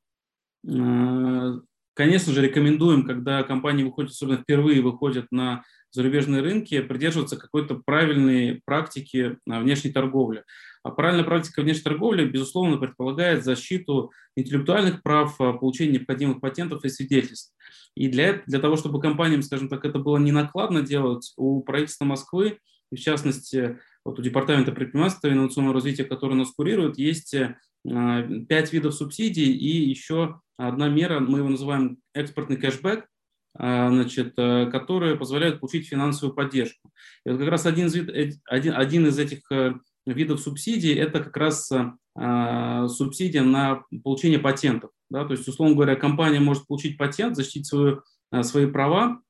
э, конечно же, рекомендуем, когда компании выходят, особенно впервые выходят на зарубежные рынки, придерживаться какой-то правильной практики внешней торговли. А правильная практика внешней торговли, безусловно, предполагает защиту интеллектуальных прав, а, получение необходимых патентов и свидетельств. И для, для того, чтобы компаниям, скажем так, это было не накладно делать, у правительства Москвы, в частности, вот у Департамента предпринимательства и инновационного развития, который нас курирует, есть а, пять видов субсидий и еще одна мера, мы его называем экспортный кэшбэк, а, значит, э, которые позволяют получить финансовую поддержку. И вот как раз один из, вид, э, один, один из этих э, видов субсидий – это как раз а, субсидия на получение патентов. Да? То есть, условно говоря, компания может получить патент, защитить свою, свои права,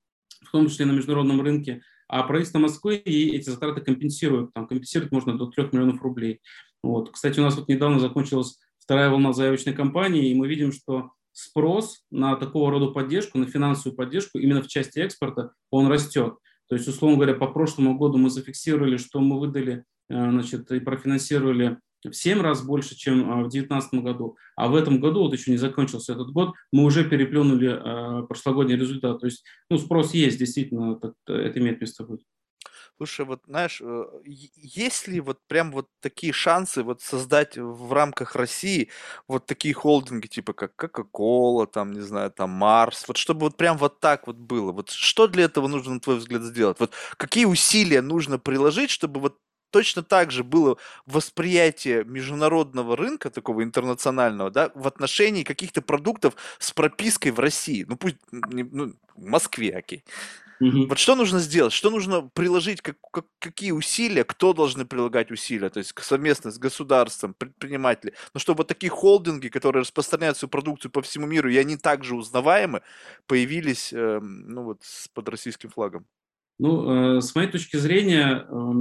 в том числе на международном рынке, а правительство Москвы и эти затраты компенсируют. Там компенсировать можно до 3 миллионов рублей. Вот. Кстати, у нас вот недавно закончилась вторая волна заявочной кампании, и мы видим, что спрос на такого рода поддержку, на финансовую поддержку именно в части экспорта, он растет. То есть, условно говоря, по прошлому году мы зафиксировали, что мы выдали э, значит, и профинансировали в 7 раз больше, чем э, в 2019 году. А в этом году, вот еще не закончился этот год, мы уже переплюнули э, прошлогодний результат. То есть ну, спрос есть, действительно, это имеет место быть. Слушай, вот знаешь, э, есть ли вот прям вот такие шансы вот создать в рамках России вот такие холдинги, типа как Coca-Cola, там, не знаю, там Марс, вот чтобы вот прям вот так вот было? Вот что для этого нужно, на твой взгляд, сделать? Вот какие усилия нужно приложить, чтобы вот точно так же было восприятие международного рынка, такого интернационального, да, в отношении каких-то продуктов с пропиской в России. Ну, пусть ну, в Москве, окей. Угу. Вот что нужно сделать? Что нужно приложить? Как, как, какие усилия? Кто должны прилагать усилия? То есть совместно с государством, предприниматели. Но чтобы вот такие холдинги, которые распространяют свою продукцию по всему миру, и они также узнаваемы, появились э, ну, вот, под российским флагом. Ну, э, с моей точки зрения, э,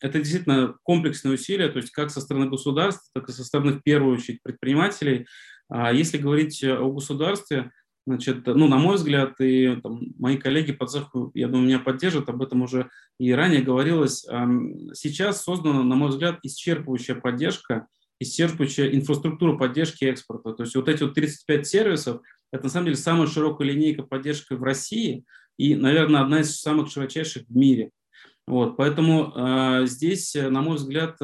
это действительно комплексные усилия, то есть как со стороны государства, так и со стороны, в первую очередь, предпринимателей. А если говорить о государстве, Значит, ну, на мой взгляд, и там, мои коллеги по цеху, я думаю, меня поддержат, об этом уже и ранее говорилось. Сейчас создана, на мой взгляд, исчерпывающая поддержка, исчерпывающая инфраструктура поддержки экспорта. То есть вот эти вот 35 сервисов, это на самом деле самая широкая линейка поддержки в России и, наверное, одна из самых широчайших в мире. Вот, поэтому э, здесь, на мой взгляд,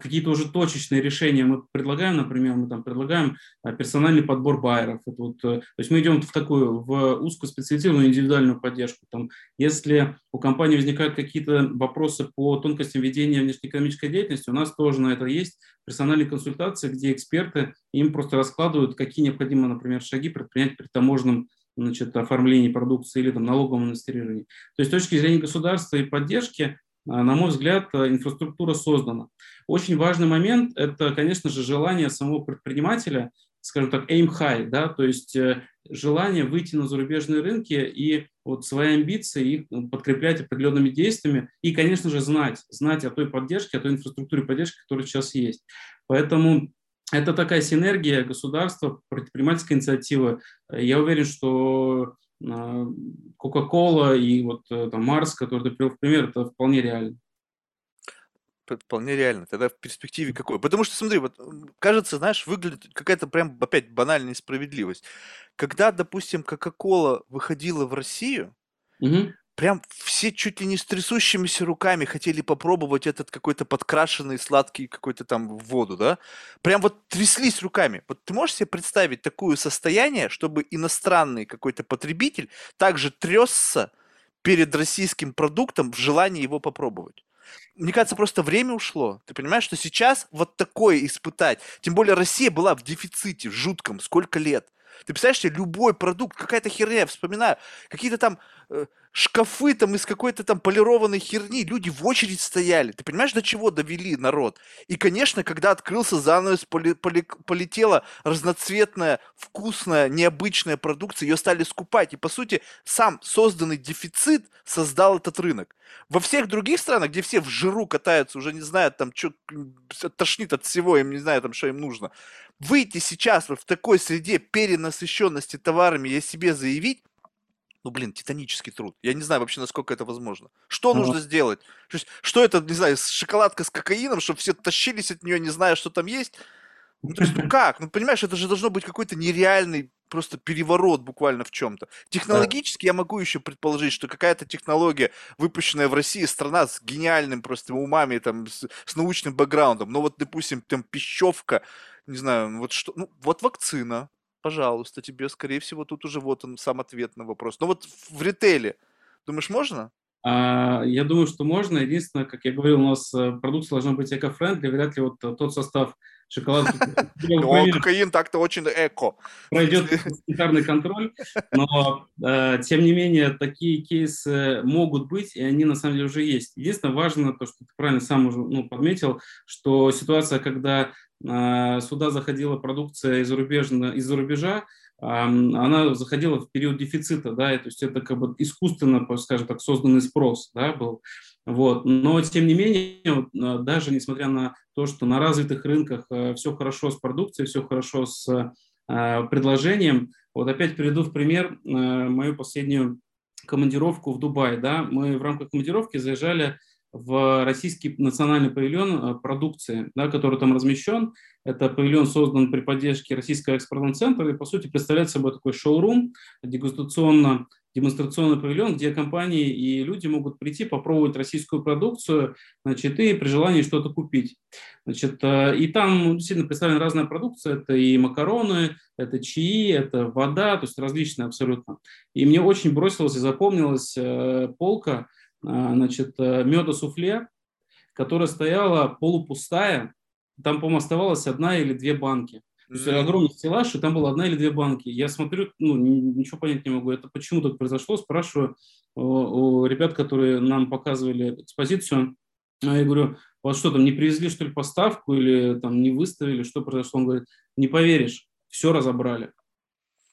какие-то уже точечные решения мы предлагаем, например, мы там предлагаем а, персональный подбор байеров. Это вот, э, то есть мы идем в такую, в узкоспециализированную индивидуальную поддержку. Там, если у компании возникают какие-то вопросы по тонкостям ведения внешнеэкономической деятельности, у нас тоже на это есть персональные консультации, где эксперты им просто раскладывают, какие необходимы, например, шаги предпринять при таможенном значит, оформлении продукции или там, налоговом администрировании. То есть с точки зрения государства и поддержки а, на мой взгляд, э, инфраструктура создана. Очень важный момент – это, конечно же, желание самого предпринимателя, скажем так, aim high, да, то есть э, желание выйти на зарубежные рынки и вот свои амбиции их подкреплять определенными действиями и, конечно же, знать, знать о той поддержке, о той инфраструктуре поддержки, которая сейчас есть. Поэтому это такая синергия государства, предпринимательской инициативы. Я уверен, что Coca-Cola и вот э, там Марс, который ты привел в пример, это вполне реально. Вполне реально. Тогда в перспективе какой? Потому что, смотри, вот кажется, знаешь, выглядит какая-то прям опять банальная несправедливость. Когда, допустим, Coca-Cola выходила в Россию, угу прям все чуть ли не с трясущимися руками хотели попробовать этот какой-то подкрашенный сладкий какой-то там воду, да? Прям вот тряслись руками. Вот ты можешь себе представить такое состояние, чтобы иностранный какой-то потребитель также трясся перед российским продуктом в желании его попробовать? Мне кажется, просто время ушло. Ты понимаешь, что сейчас вот такое испытать. Тем более Россия была в дефиците жутком сколько лет. Ты представляешь себе, любой продукт, какая-то херня, вспоминаю, какие-то там шкафы там из какой-то там полированной херни, люди в очередь стояли. Ты понимаешь, до чего довели народ? И, конечно, когда открылся занавес, поли, поли, полетела разноцветная, вкусная, необычная продукция, ее стали скупать. И, по сути, сам созданный дефицит создал этот рынок. Во всех других странах, где все в жиру катаются, уже не знают, там, что тошнит от всего, им не знаю, там, что им нужно. Выйти сейчас вот в такой среде перенасыщенности товарами и себе заявить, ну, блин, титанический труд. Я не знаю вообще, насколько это возможно. Что ага. нужно сделать? То есть, что это, не знаю, шоколадка с кокаином, чтобы все тащились от нее, не зная, что там есть? Ну, то есть, ну как? Ну, понимаешь, это же должно быть какой-то нереальный просто переворот буквально в чем-то. Технологически я могу еще предположить, что какая-то технология, выпущенная в России, страна с гениальным просто умами, там, с, с научным бэкграундом, но вот, допустим, там пищевка, не знаю, вот что, ну, вот вакцина, пожалуйста, тебе, скорее всего, тут уже вот он сам ответ на вопрос. Но вот в ритейле, думаешь, можно? А, я думаю, что можно. Единственное, как я говорил, у нас э, продукция должна быть эко-френдли. Вряд ли вот тот состав шоколада... Ну, кокаин так-то очень эко. Пройдет санитарный контроль, но, э, тем не менее, такие кейсы могут быть, и они на самом деле уже есть. Единственное, важно то, что ты правильно сам уже ну, подметил, что ситуация, когда э, сюда заходила продукция из, из-за рубежа, она заходила в период дефицита, да, то есть это как бы искусственно, скажем так, созданный спрос, да, был. Вот. Но, тем не менее, а, даже несмотря на то, что на развитых рынках э, все хорошо с продукцией, все хорошо с э, предложением, вот опять приведу в пример мою последнюю командировку в Дубай. Да? Мы в рамках командировки заезжали в российский национальный павильон продукции, да, который там размещен. Это павильон создан при поддержке Российского экспортного центра и, по сути, представляет собой такой шоурум, дегустационно демонстрационный павильон, где компании и люди могут прийти, попробовать российскую продукцию, значит, и при желании что-то купить. Значит, э, и там действительно представлена разная продукция, это и макароны, это чаи, это вода, то есть различные абсолютно. И мне очень бросилась и запомнилась э, полка, э, значит, меда суфле, которая стояла полупустая, там, по-моему, оставалась одна или две банки. Есть огромный стеллаж, и там было одна или две банки. Я смотрю, ну, ничего понять не могу. Это почему так произошло? Спрашиваю у, ребят, которые нам показывали экспозицию. А я говорю, вас что там, не привезли, что ли, поставку или там не выставили, что произошло? Он говорит, не поверишь, все разобрали.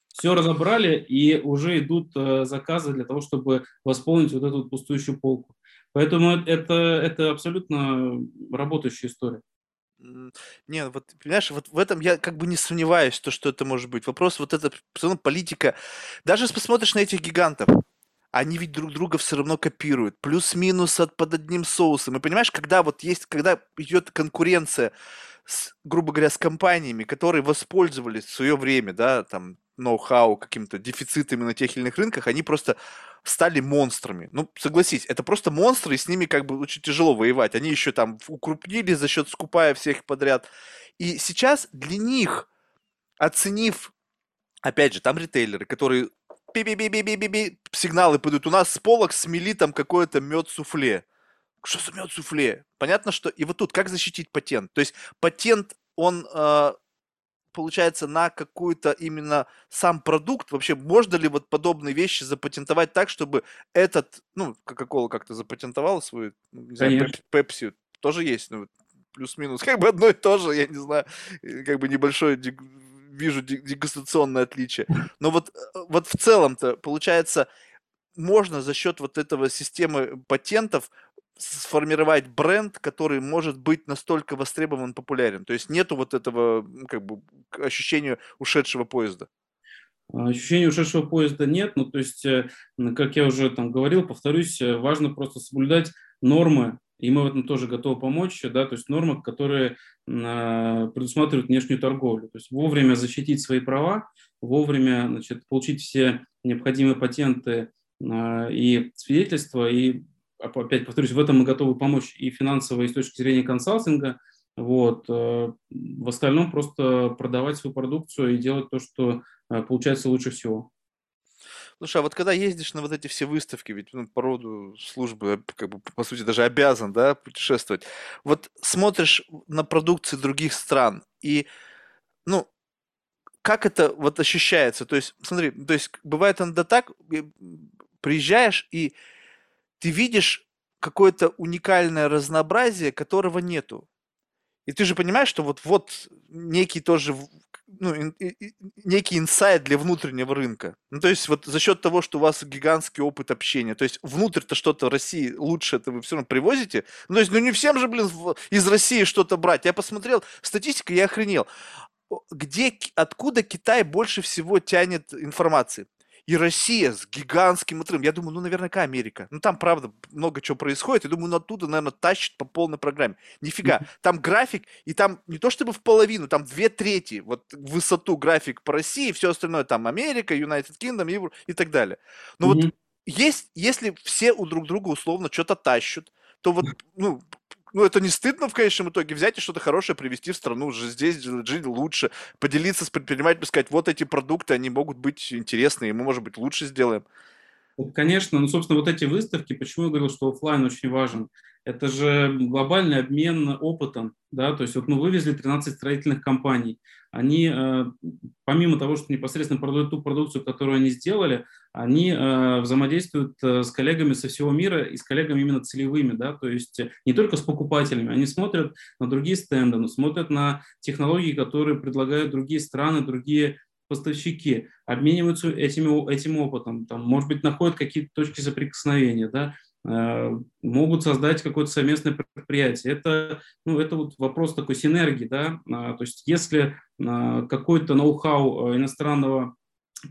Все разобрали, и уже идут э, заказы для того, чтобы восполнить вот эту вот пустующую полку. Поэтому это, это абсолютно работающая история. Не, вот, понимаешь, вот в этом я как бы не сомневаюсь, то, что это может быть. Вопрос вот это, все равно политика. Даже если посмотришь на этих гигантов, они ведь друг друга все равно копируют. Плюс-минус от, под одним соусом. И понимаешь, когда вот есть, когда идет конкуренция, с, грубо говоря, с компаниями, которые воспользовались в свое время, да, там, ноу-хау, какими-то дефицитами на тех или иных рынках, они просто стали монстрами. Ну, согласись, это просто монстры, и с ними как бы очень тяжело воевать. Они еще там укрупнили за счет скупая всех подряд. И сейчас для них, оценив, опять же, там ритейлеры, которые би би би би би би би сигналы пойдут. У нас с полок смели там какое-то мед суфле. Что за мед суфле? Понятно, что... И вот тут как защитить патент? То есть патент, он э, получается, на какую-то именно сам продукт? Вообще, можно ли вот подобные вещи запатентовать так, чтобы этот, ну, Кока-Кола как-то запатентовала свою, ну, не знаю, Пепси, тоже есть, ну, плюс-минус, как бы одно и то же, я не знаю, как бы небольшое вижу дегустационное отличие. Но вот, э, вот в целом-то, получается, можно за счет вот этого системы патентов сформировать бренд, который может быть настолько востребован, популярен. То есть нету вот этого как бы ощущения ушедшего поезда. Ощущения ушедшего поезда нет, ну то есть, э, как я уже там говорил, повторюсь, э, важно просто соблюдать нормы, и мы в этом тоже готовы помочь, да, то есть нормы, которые а, предусматривают внешнюю торговлю, то есть вовремя защитить свои права, вовремя значит, получить все необходимые патенты а, и свидетельства, и опять повторюсь, в этом мы готовы помочь и финансово, и с точки зрения консалтинга. Вот. Э, в остальном просто продавать свою продукцию и делать то, что э, получается лучше всего. Слушай, а вот когда ездишь на вот эти все выставки, ведь ну, по роду службы, как бы, по сути, даже обязан, да, путешествовать, вот смотришь на продукции других стран, и, ну, как это вот ощущается? То есть, смотри, то есть бывает иногда так, приезжаешь, и ты видишь какое-то уникальное разнообразие, которого нету. И ты же понимаешь, что вот, вот некий тоже ну, некий инсайт для внутреннего рынка. Ну, то есть вот за счет того, что у вас гигантский опыт общения, то есть внутрь-то что-то в России лучше это вы все равно привозите. Ну, то есть, ну не всем же, блин, из России что-то брать. Я посмотрел статистику, я охренел. Где, откуда Китай больше всего тянет информации? И Россия с гигантским отрывом. Я думаю, ну, наверняка Америка. Ну, там, правда, много чего происходит. Я думаю, ну, оттуда, наверное, тащит по полной программе. Нифига. Там график, и там не то чтобы в половину, там две трети. Вот высоту график по России, все остальное там Америка, United Kingdom и, и так далее. Но mm-hmm. вот есть, если все у друг друга условно что-то тащат, то вот, ну, ну, это не стыдно в конечном итоге взять и что-то хорошее привезти в страну, здесь жить лучше, поделиться с предпринимателем, сказать, вот эти продукты, они могут быть интересны, и мы, может быть, лучше сделаем. Конечно, ну, собственно, вот эти выставки, почему я говорил, что офлайн очень важен, это же глобальный обмен опытом, да, то есть вот мы вывезли 13 строительных компаний, они, э, помимо того, что непосредственно продают ту продукцию, которую они сделали, они э, взаимодействуют э, с коллегами со всего мира и с коллегами именно целевыми, да, то есть не только с покупателями, они смотрят на другие стенды, но смотрят на технологии, которые предлагают другие страны, другие поставщики, обмениваются этим, этим опытом, там, может быть, находят какие-то точки соприкосновения, да, могут создать какое-то совместное предприятие. Это, ну, это вот вопрос такой синергии, да, а, то есть если а, какой-то ноу-хау э, иностранного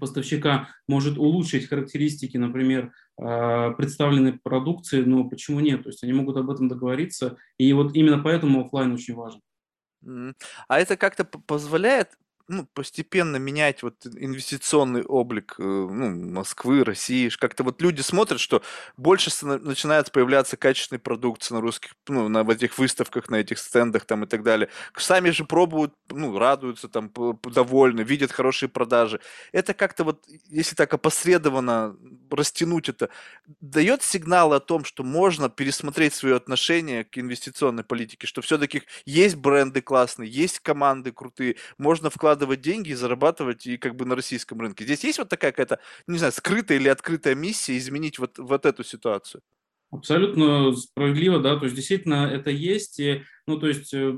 поставщика может улучшить характеристики, например, а, представленной продукции, но почему нет? То есть они могут об этом договориться, и вот именно поэтому офлайн очень важен. А это как-то позволяет ну, постепенно менять вот инвестиционный облик э, ну, Москвы, России. Как-то вот люди смотрят, что больше начинает появляться качественной продукции на русских, ну, на вот этих выставках, на этих стендах там и так далее. Сами же пробуют, ну, радуются там, довольны, видят хорошие продажи. Это как-то вот, если так опосредованно растянуть это, дает сигнал о том, что можно пересмотреть свое отношение к инвестиционной политике, что все-таки есть бренды классные, есть команды крутые, можно вкладывать вкладывать деньги и зарабатывать и как бы на российском рынке. Здесь есть вот такая какая-то, не знаю, скрытая или открытая миссия изменить вот, вот эту ситуацию? Абсолютно справедливо, да, то есть действительно это есть, и, ну то есть э,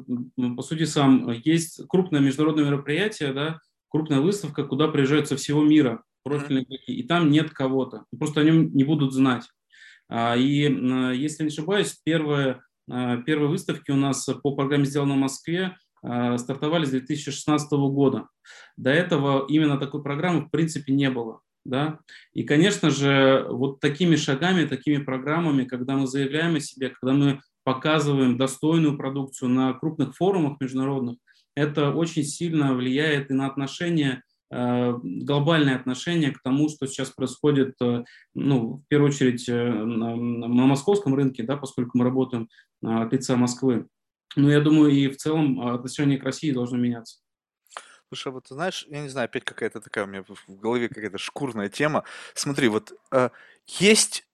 по сути сам есть крупное международное мероприятие, да, крупная выставка, куда приезжают со всего мира профильные игроки, и там нет кого-то, просто о нем не будут знать. А, и если не ошибаюсь, первые, а, первые выставки у нас по программе «Сделано в Москве» стартовали с 2016 года. До этого именно такой программы в принципе не было. Да? И, конечно же, вот такими шагами, такими программами, когда мы заявляем о себе, когда мы показываем достойную продукцию на крупных форумах международных, это очень сильно влияет и на отношения, э, глобальное отношение к тому, что сейчас происходит, э, ну, в первую очередь, на московском рынке, да, поскольку мы работаем от лица Москвы. Ну, я думаю, и в целом а, отношение к России должно меняться. Слушай, вот знаешь, я не знаю, опять какая-то такая у меня в голове какая-то шкурная тема. Смотри, вот э, есть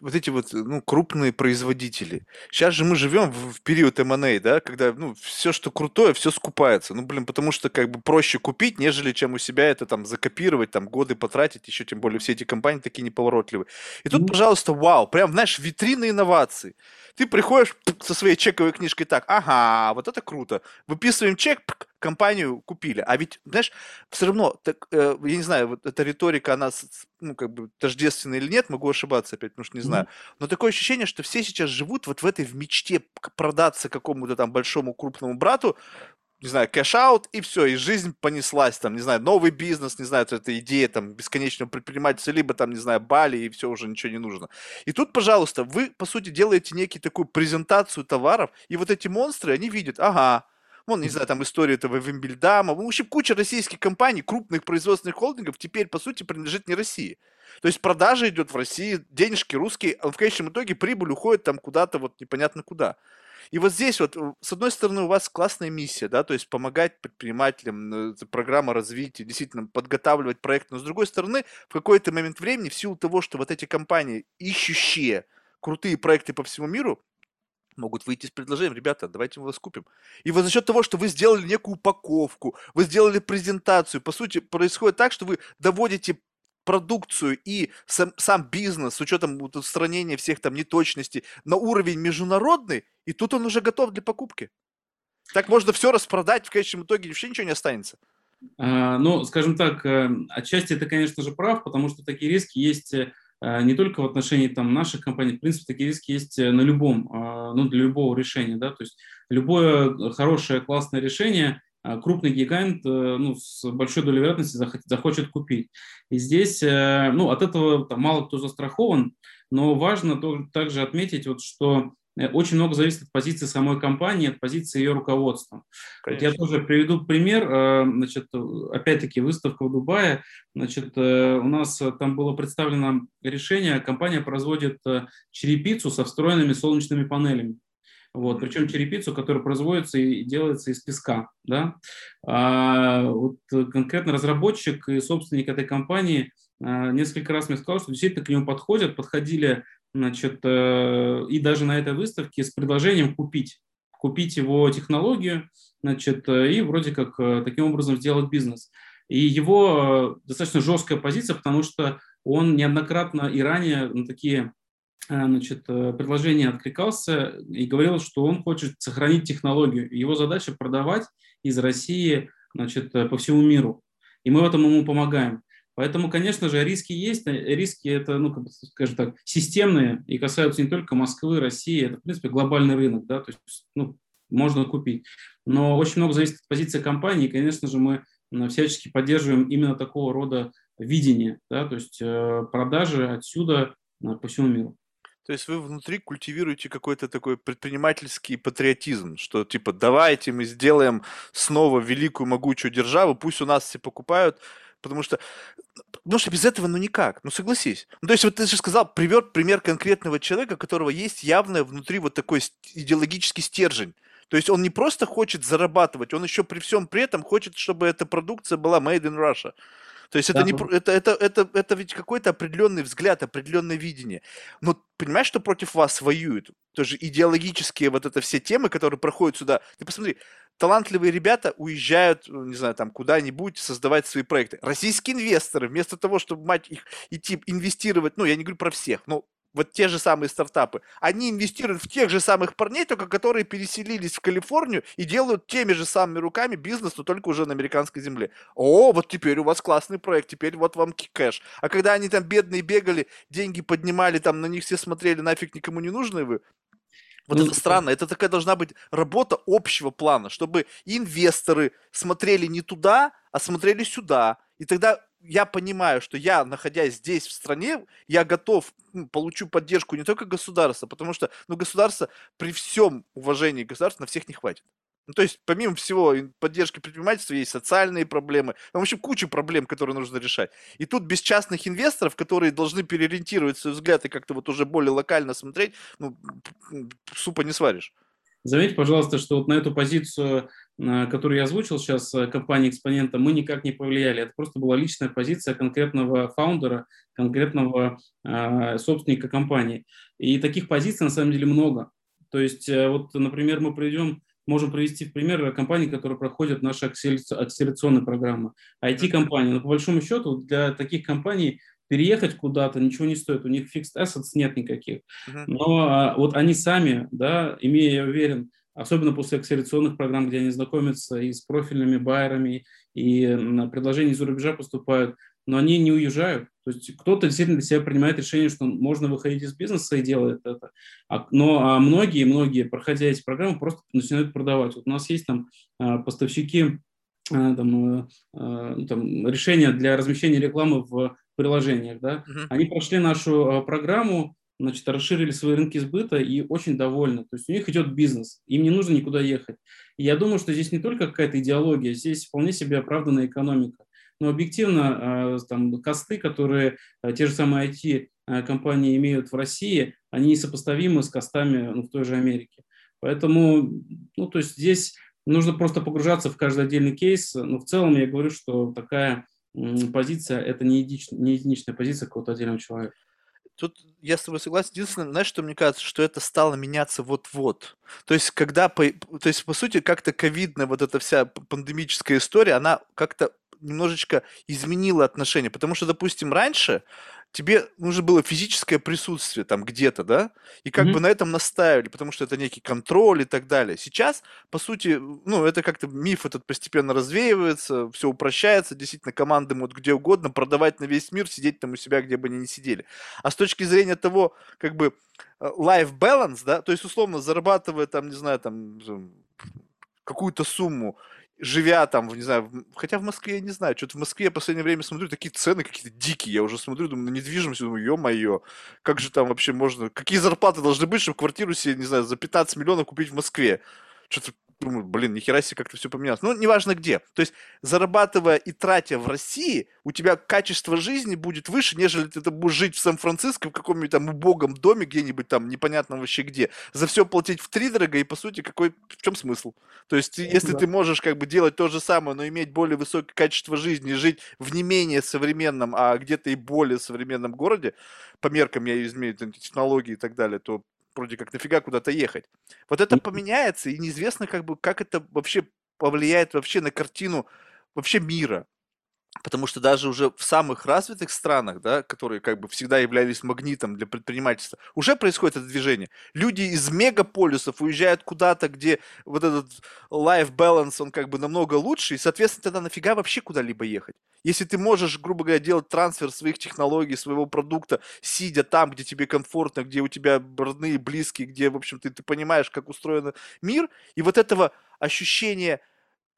вот эти вот, ну, крупные производители. Сейчас же мы живем в, в период M&A, да, когда, ну, все, что крутое, все скупается. Ну, блин, потому что, как бы, проще купить, нежели чем у себя это, там, закопировать, там, годы потратить, еще тем более все эти компании такие неповоротливые. И тут, пожалуйста, вау, прям, знаешь, витрины инноваций. Ты приходишь со своей чековой книжкой так, ага, вот это круто. Выписываем чек, компанию купили. А ведь, знаешь, все равно, так, э, я не знаю, вот эта риторика, она, ну, как бы, тождественна или нет, могу ошибаться опять, потому что не знаю. Но такое ощущение, что все сейчас живут вот в этой в мечте продаться какому-то там большому крупному брату, не знаю, cash out, и все, и жизнь понеслась, там, не знаю, новый бизнес, не знаю, это идея, там, бесконечного предпринимательства, либо, там, не знаю, Бали, и все, уже ничего не нужно. И тут, пожалуйста, вы, по сути, делаете некий такую презентацию товаров, и вот эти монстры, они видят, ага, Вон, не знаю, там история этого Вимм-Билль-Данна. В общем, куча российских компаний, крупных производственных холдингов теперь, по сути, принадлежит не России. То есть продажа идет в России, денежки русские, а в конечном итоге прибыль уходит там куда-то вот непонятно куда. И вот здесь вот, с одной стороны, у вас классная миссия, да, то есть помогать предпринимателям, э, программа развития, действительно подготавливать проект, но с другой стороны, в какой-то момент времени, в силу того, что вот эти компании, ищущие крутые проекты по всему миру, могут выйти с предложением, ребята, давайте мы вас купим. И вот за счет того, что вы сделали некую упаковку, вы сделали презентацию, по сути, происходит так, что вы доводите продукцию и сам, сам бизнес с учетом устранения всех там неточностей на уровень международный, и тут он уже готов для покупки. Так можно все распродать, в конечном итоге вообще ничего не останется. А, ну, скажем так, э, отчасти это, конечно же, прав, потому что такие риски есть Э, не только в отношении там, наших компаний, в принципе, такие риски есть э, на любом, а, ну, для любого решения, да, то есть любое хорошее, классное решение крупный гигант ну, с большой долей вероятности захочет купить. И здесь ну, от этого мало кто застрахован, но важно также отметить, вот, что Э, очень много зависит от позиции самой компании, от позиции ее руководства. Вот я тоже приведу пример. Э, значит, опять-таки выставка в Дубае. Значит, э, у нас там было представлено решение. Компания производит черепицу со встроенными солнечными панелями. Вот, причем черепицу, которая производится и делается из песка. Да? А вот конкретно разработчик и собственник этой компании несколько раз мне сказал, что действительно к нему подходят, подходили значит, э, и даже на этой выставке с предложением купить, купить его технологию, значит, э, и вроде как э, таким образом сделать бизнес. И его достаточно жесткая позиция, потому что он неоднократно и ранее на такие значит, предложения откликался и говорил, что он хочет сохранить технологию. Его задача продавать из России значит, по всему миру. И мы в этом ему помогаем. Поэтому, конечно же, риски есть. Риски это, ну, как бы, скажем так, системные и касаются не только Москвы, России. Это, в принципе, глобальный рынок, да, то есть, ну, можно купить. Но очень много зависит от позиции компании. И, конечно же, мы всячески поддерживаем именно такого рода видение, да, то есть э, продажи отсюда э, по всему миру. То есть вы внутри культивируете какой-то такой предпринимательский патриотизм, что типа давайте мы сделаем снова великую могучую державу, пусть у нас все покупают, потому что, потому что без этого ну никак, ну согласись. Ну, то есть вот ты же сказал, привер пример конкретного человека, у которого есть явно внутри вот такой идеологический стержень. То есть он не просто хочет зарабатывать, он еще при всем при этом хочет, чтобы эта продукция была made in Russia. То есть это, да. не, это, это, это, это ведь какой-то определенный взгляд, определенное видение. Но понимаешь, что против вас воюют? Тоже идеологические вот это все темы, которые проходят сюда. Ты посмотри, талантливые ребята уезжают, ну, не знаю, там куда-нибудь создавать свои проекты. Российские инвесторы, вместо того, чтобы, мать их, идти инвестировать, ну, я не говорю про всех, но вот те же самые стартапы, они инвестируют в тех же самых парней, только которые переселились в Калифорнию и делают теми же самыми руками бизнес, но только уже на американской земле. О, вот теперь у вас классный проект, теперь вот вам кэш. А когда они там бедные бегали, деньги поднимали, там на них все смотрели, нафиг никому не нужны вы, вот ну, это странно. Это такая должна быть работа общего плана, чтобы инвесторы смотрели не туда, а смотрели сюда. И тогда я понимаю, что я, находясь здесь, в стране, я готов, ну, получу поддержку не только государства, потому что, ну, государство, при всем уважении государства, на всех не хватит. Ну, то есть, помимо всего поддержки предпринимательства, есть социальные проблемы, в общем, куча проблем, которые нужно решать. И тут без частных инвесторов, которые должны переориентировать свой взгляд и как-то вот уже более локально смотреть, ну, супа не сваришь. Заметьте, пожалуйста, что вот на эту позицию, э, которую я озвучил сейчас, э, компании экспонента, мы никак не повлияли. Это просто была личная позиция конкретного фаундера, конкретного э, собственника компании. И таких позиций на самом деле много. То есть, э, вот, например, мы приведем можем привести в пример компании, которые проходят наши акселерационные программы. IT-компании, но по большому счету для таких компаний переехать куда-то ничего не стоит, у них fixed assets нет никаких. Но а, вот они сами, да, имея, я уверен, особенно после акселерационных программ, где они знакомятся и с профильными байерами, и предложения из-за рубежа поступают, но они не уезжают. То есть кто-то действительно для себя принимает решение, что можно выходить из бизнеса и делает это. А, но а многие, многие, проходя эти программы, просто начинают продавать. Вот у нас есть там а, поставщики а, там, а, ну, там, решения для размещения рекламы в приложениях. Да? Uh-huh. Они прошли нашу а, программу, значит, расширили свои рынки сбыта и очень довольны. То есть у них идет бизнес, им не нужно никуда ехать. И я думаю, что здесь не только какая-то идеология, здесь вполне себе оправданная экономика. Но объективно там, косты, которые те же самые IT-компании имеют в России, они несопоставимы с костами ну, в той же Америке. Поэтому, ну, то есть здесь нужно просто погружаться в каждый отдельный кейс. Но в целом я говорю, что такая позиция – это не единичная позиция какого-то отдельного человека. Тут я с тобой согласен. Единственное, знаешь, что мне кажется, что это стало меняться вот-вот. То есть, когда, по, то есть, по сути, как-то ковидная вот эта вся пандемическая история, она как-то немножечко изменила отношения. Потому что, допустим, раньше тебе нужно было физическое присутствие там где-то, да, и как mm-hmm. бы на этом настаивали, потому что это некий контроль и так далее. Сейчас, по сути, ну, это как-то миф этот постепенно развеивается, все упрощается, действительно, команды могут где угодно продавать на весь мир, сидеть там у себя, где бы они ни сидели. А с точки зрения того, как бы, э, life balance, да, то есть, условно, зарабатывая там, не знаю, там, какую-то сумму, живя там, не знаю, хотя в Москве я не знаю, что-то в Москве я в последнее время смотрю, такие цены какие-то дикие, я уже смотрю, думаю, на недвижимость, думаю, ё-моё, как же там вообще можно, какие зарплаты должны быть, чтобы квартиру себе, не знаю, за 15 миллионов купить в Москве? Что-то думаю, блин, нихера себе как-то все поменялось. Ну, неважно где. То есть, зарабатывая и тратя в России, у тебя качество жизни будет выше, нежели ты будешь жить в Сан-Франциско в каком-нибудь там убогом доме где-нибудь там, непонятно вообще где. За все платить в три дорого, и по сути, какой, в чем смысл? То есть, если да. ты можешь как бы делать то же самое, но иметь более высокое качество жизни, жить в не менее современном, а где-то и более современном городе, по меркам я измерю технологии и так далее, то вроде как нафига куда-то ехать. Вот это поменяется, и неизвестно, как бы, как это вообще повлияет вообще на картину вообще мира. Потому что даже уже в самых развитых странах, да, которые как бы всегда являлись магнитом для предпринимательства, уже происходит это движение. Люди из мегаполисов уезжают куда-то, где вот этот life balance, он как бы намного лучше, и, соответственно, тогда нафига вообще куда-либо ехать? Если ты можешь, грубо говоря, делать трансфер своих технологий, своего продукта, сидя там, где тебе комфортно, где у тебя родные, близкие, где, в общем, ты, ты понимаешь, как устроен мир, и вот этого ощущения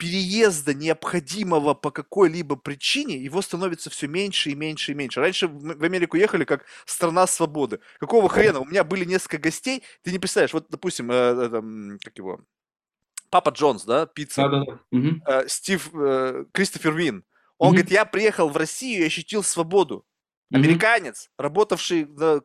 переезда необходимого по какой-либо причине, его становится все меньше и меньше и меньше. Раньше в Америку ехали как страна свободы. Какого хрена? У меня были несколько гостей, ты не представляешь, вот, допустим, э, э, как его, Папа Джонс, да, пицца, да, да, да. Э, Стив, э, Кристофер Вин, он угу. говорит, я приехал в Россию и ощутил свободу. Американец, работавший в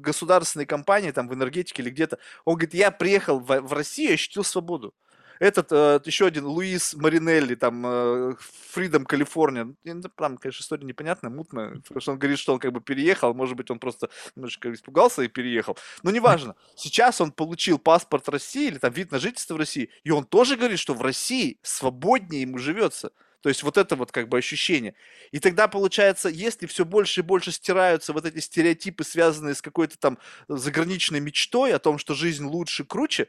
государственной компании, там, в энергетике или где-то, он говорит, я приехал в, в Россию и ощутил свободу. Этот, э, еще один, Луис Маринелли, там, э, Freedom California. Там, конечно, история непонятная, мутная, потому что он говорит, что он как бы переехал, может быть, он просто немножечко испугался и переехал. Но неважно. Сейчас он получил паспорт России или там вид на жительство в России, и он тоже говорит, что в России свободнее ему живется. То есть вот это вот как бы ощущение. И тогда получается, если все больше и больше стираются вот эти стереотипы, связанные с какой-то там заграничной мечтой о том, что жизнь лучше, круче,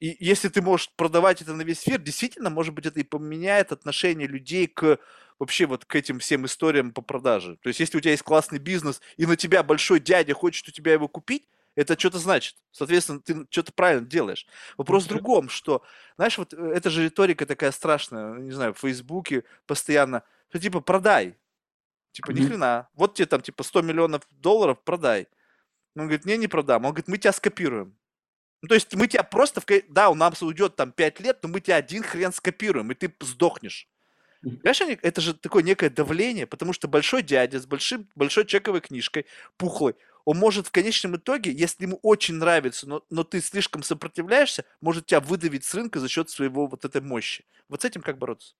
и если ты можешь продавать это на весь мир, действительно, может быть, это и поменяет отношение людей к вообще вот к этим всем историям по продаже. То есть, если у тебя есть классный бизнес, и на тебя большой дядя хочет у тебя его купить, это что-то значит. Соответственно, ты что-то правильно делаешь. Вопрос в другом, что, знаешь, вот э, эта же риторика такая страшная, не знаю, в Фейсбуке постоянно, что типа продай. Типа, ни хрена. Вот тебе там типа 100 миллионов долларов, продай. Он говорит, не, не продам. Он говорит, мы тебя скопируем. Ну, то есть мы тебя просто, в... да, у нас уйдет там 5 лет, но мы тебя один хрен скопируем, и ты сдохнешь. Понимаешь, это же такое некое давление, потому что большой дядя с большим, большой чековой книжкой, пухлый, он может в конечном итоге, если ему очень нравится, но, но ты слишком сопротивляешься, может тебя выдавить с рынка за счет своего вот этой мощи. Вот с этим как бороться?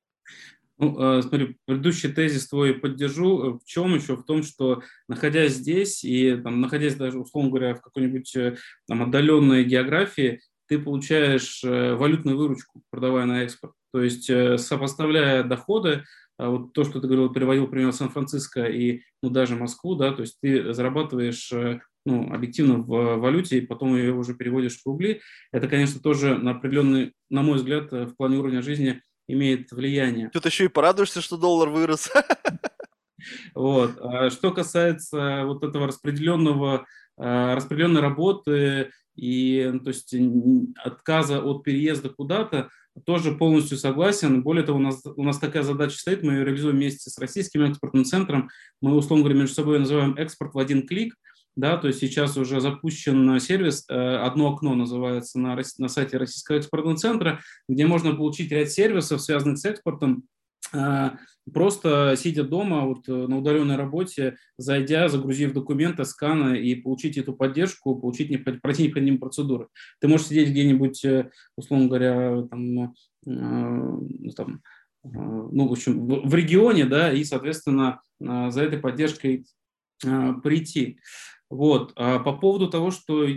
Ну, э, смотри, предыдущий тезис твой поддержу. Э, в чем еще? В том, что находясь здесь и там, находясь даже, условно говоря, в какой-нибудь э, там, отдаленной географии, ты получаешь валютную выручку, продавая на экспорт. То есть, сопоставляя доходы, а вот то, что ты говорил, переводил пример Сан-Франциско и ну, даже Москву, да, то есть ты зарабатываешь ну, объективно в валюте, и потом ее уже переводишь в рубли. Это, конечно, тоже на определенный, на мой взгляд, в плане уровня жизни имеет влияние. Тут еще и порадуешься, что доллар вырос. Вот. А что касается вот этого распределенного, а, распределенной работы и то есть, отказа от переезда куда-то, тоже полностью согласен. Более того, у нас, у нас такая задача стоит, мы ее реализуем вместе с Российским экспортным центром. Мы, условно говоря, между собой называем экспорт в один клик – да, то есть сейчас уже запущен сервис, э, одно окно называется на, на сайте Российского экспортного центра, где можно получить ряд сервисов, связанных с экспортом, э, просто сидя дома вот, э, на удаленной работе, зайдя, загрузив документы, сканы и получить эту поддержку, получить пройти необходимые процедуры. Ты можешь сидеть где-нибудь, условно говоря, там, там, ну, в общем, в регионе, да, и, соответственно, за этой поддержкой прийти. Вот. А по поводу того, что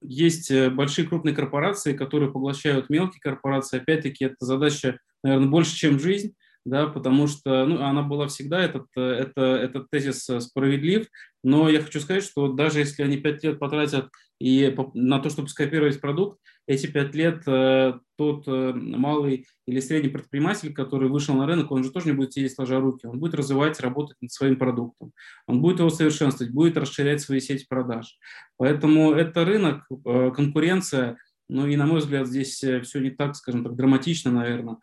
есть э, большие крупные корпорации, которые поглощают мелкие корпорации, опять-таки это задача, наверное, больше, чем жизнь да, потому что ну, она была всегда, этот, э, это, этот тезис э, справедлив, но я хочу сказать, что даже если они пять лет потратят и на то, чтобы скопировать продукт, эти пять лет э, тот э, малый или средний предприниматель, который вышел на рынок, он же тоже не будет сидеть сложа руки, он будет развивать, работать над своим продуктом, он будет его совершенствовать, будет расширять свои сети продаж. Поэтому это рынок, э, конкуренция, Ну и, на мой взгляд, здесь все не так, скажем так, драматично, наверное,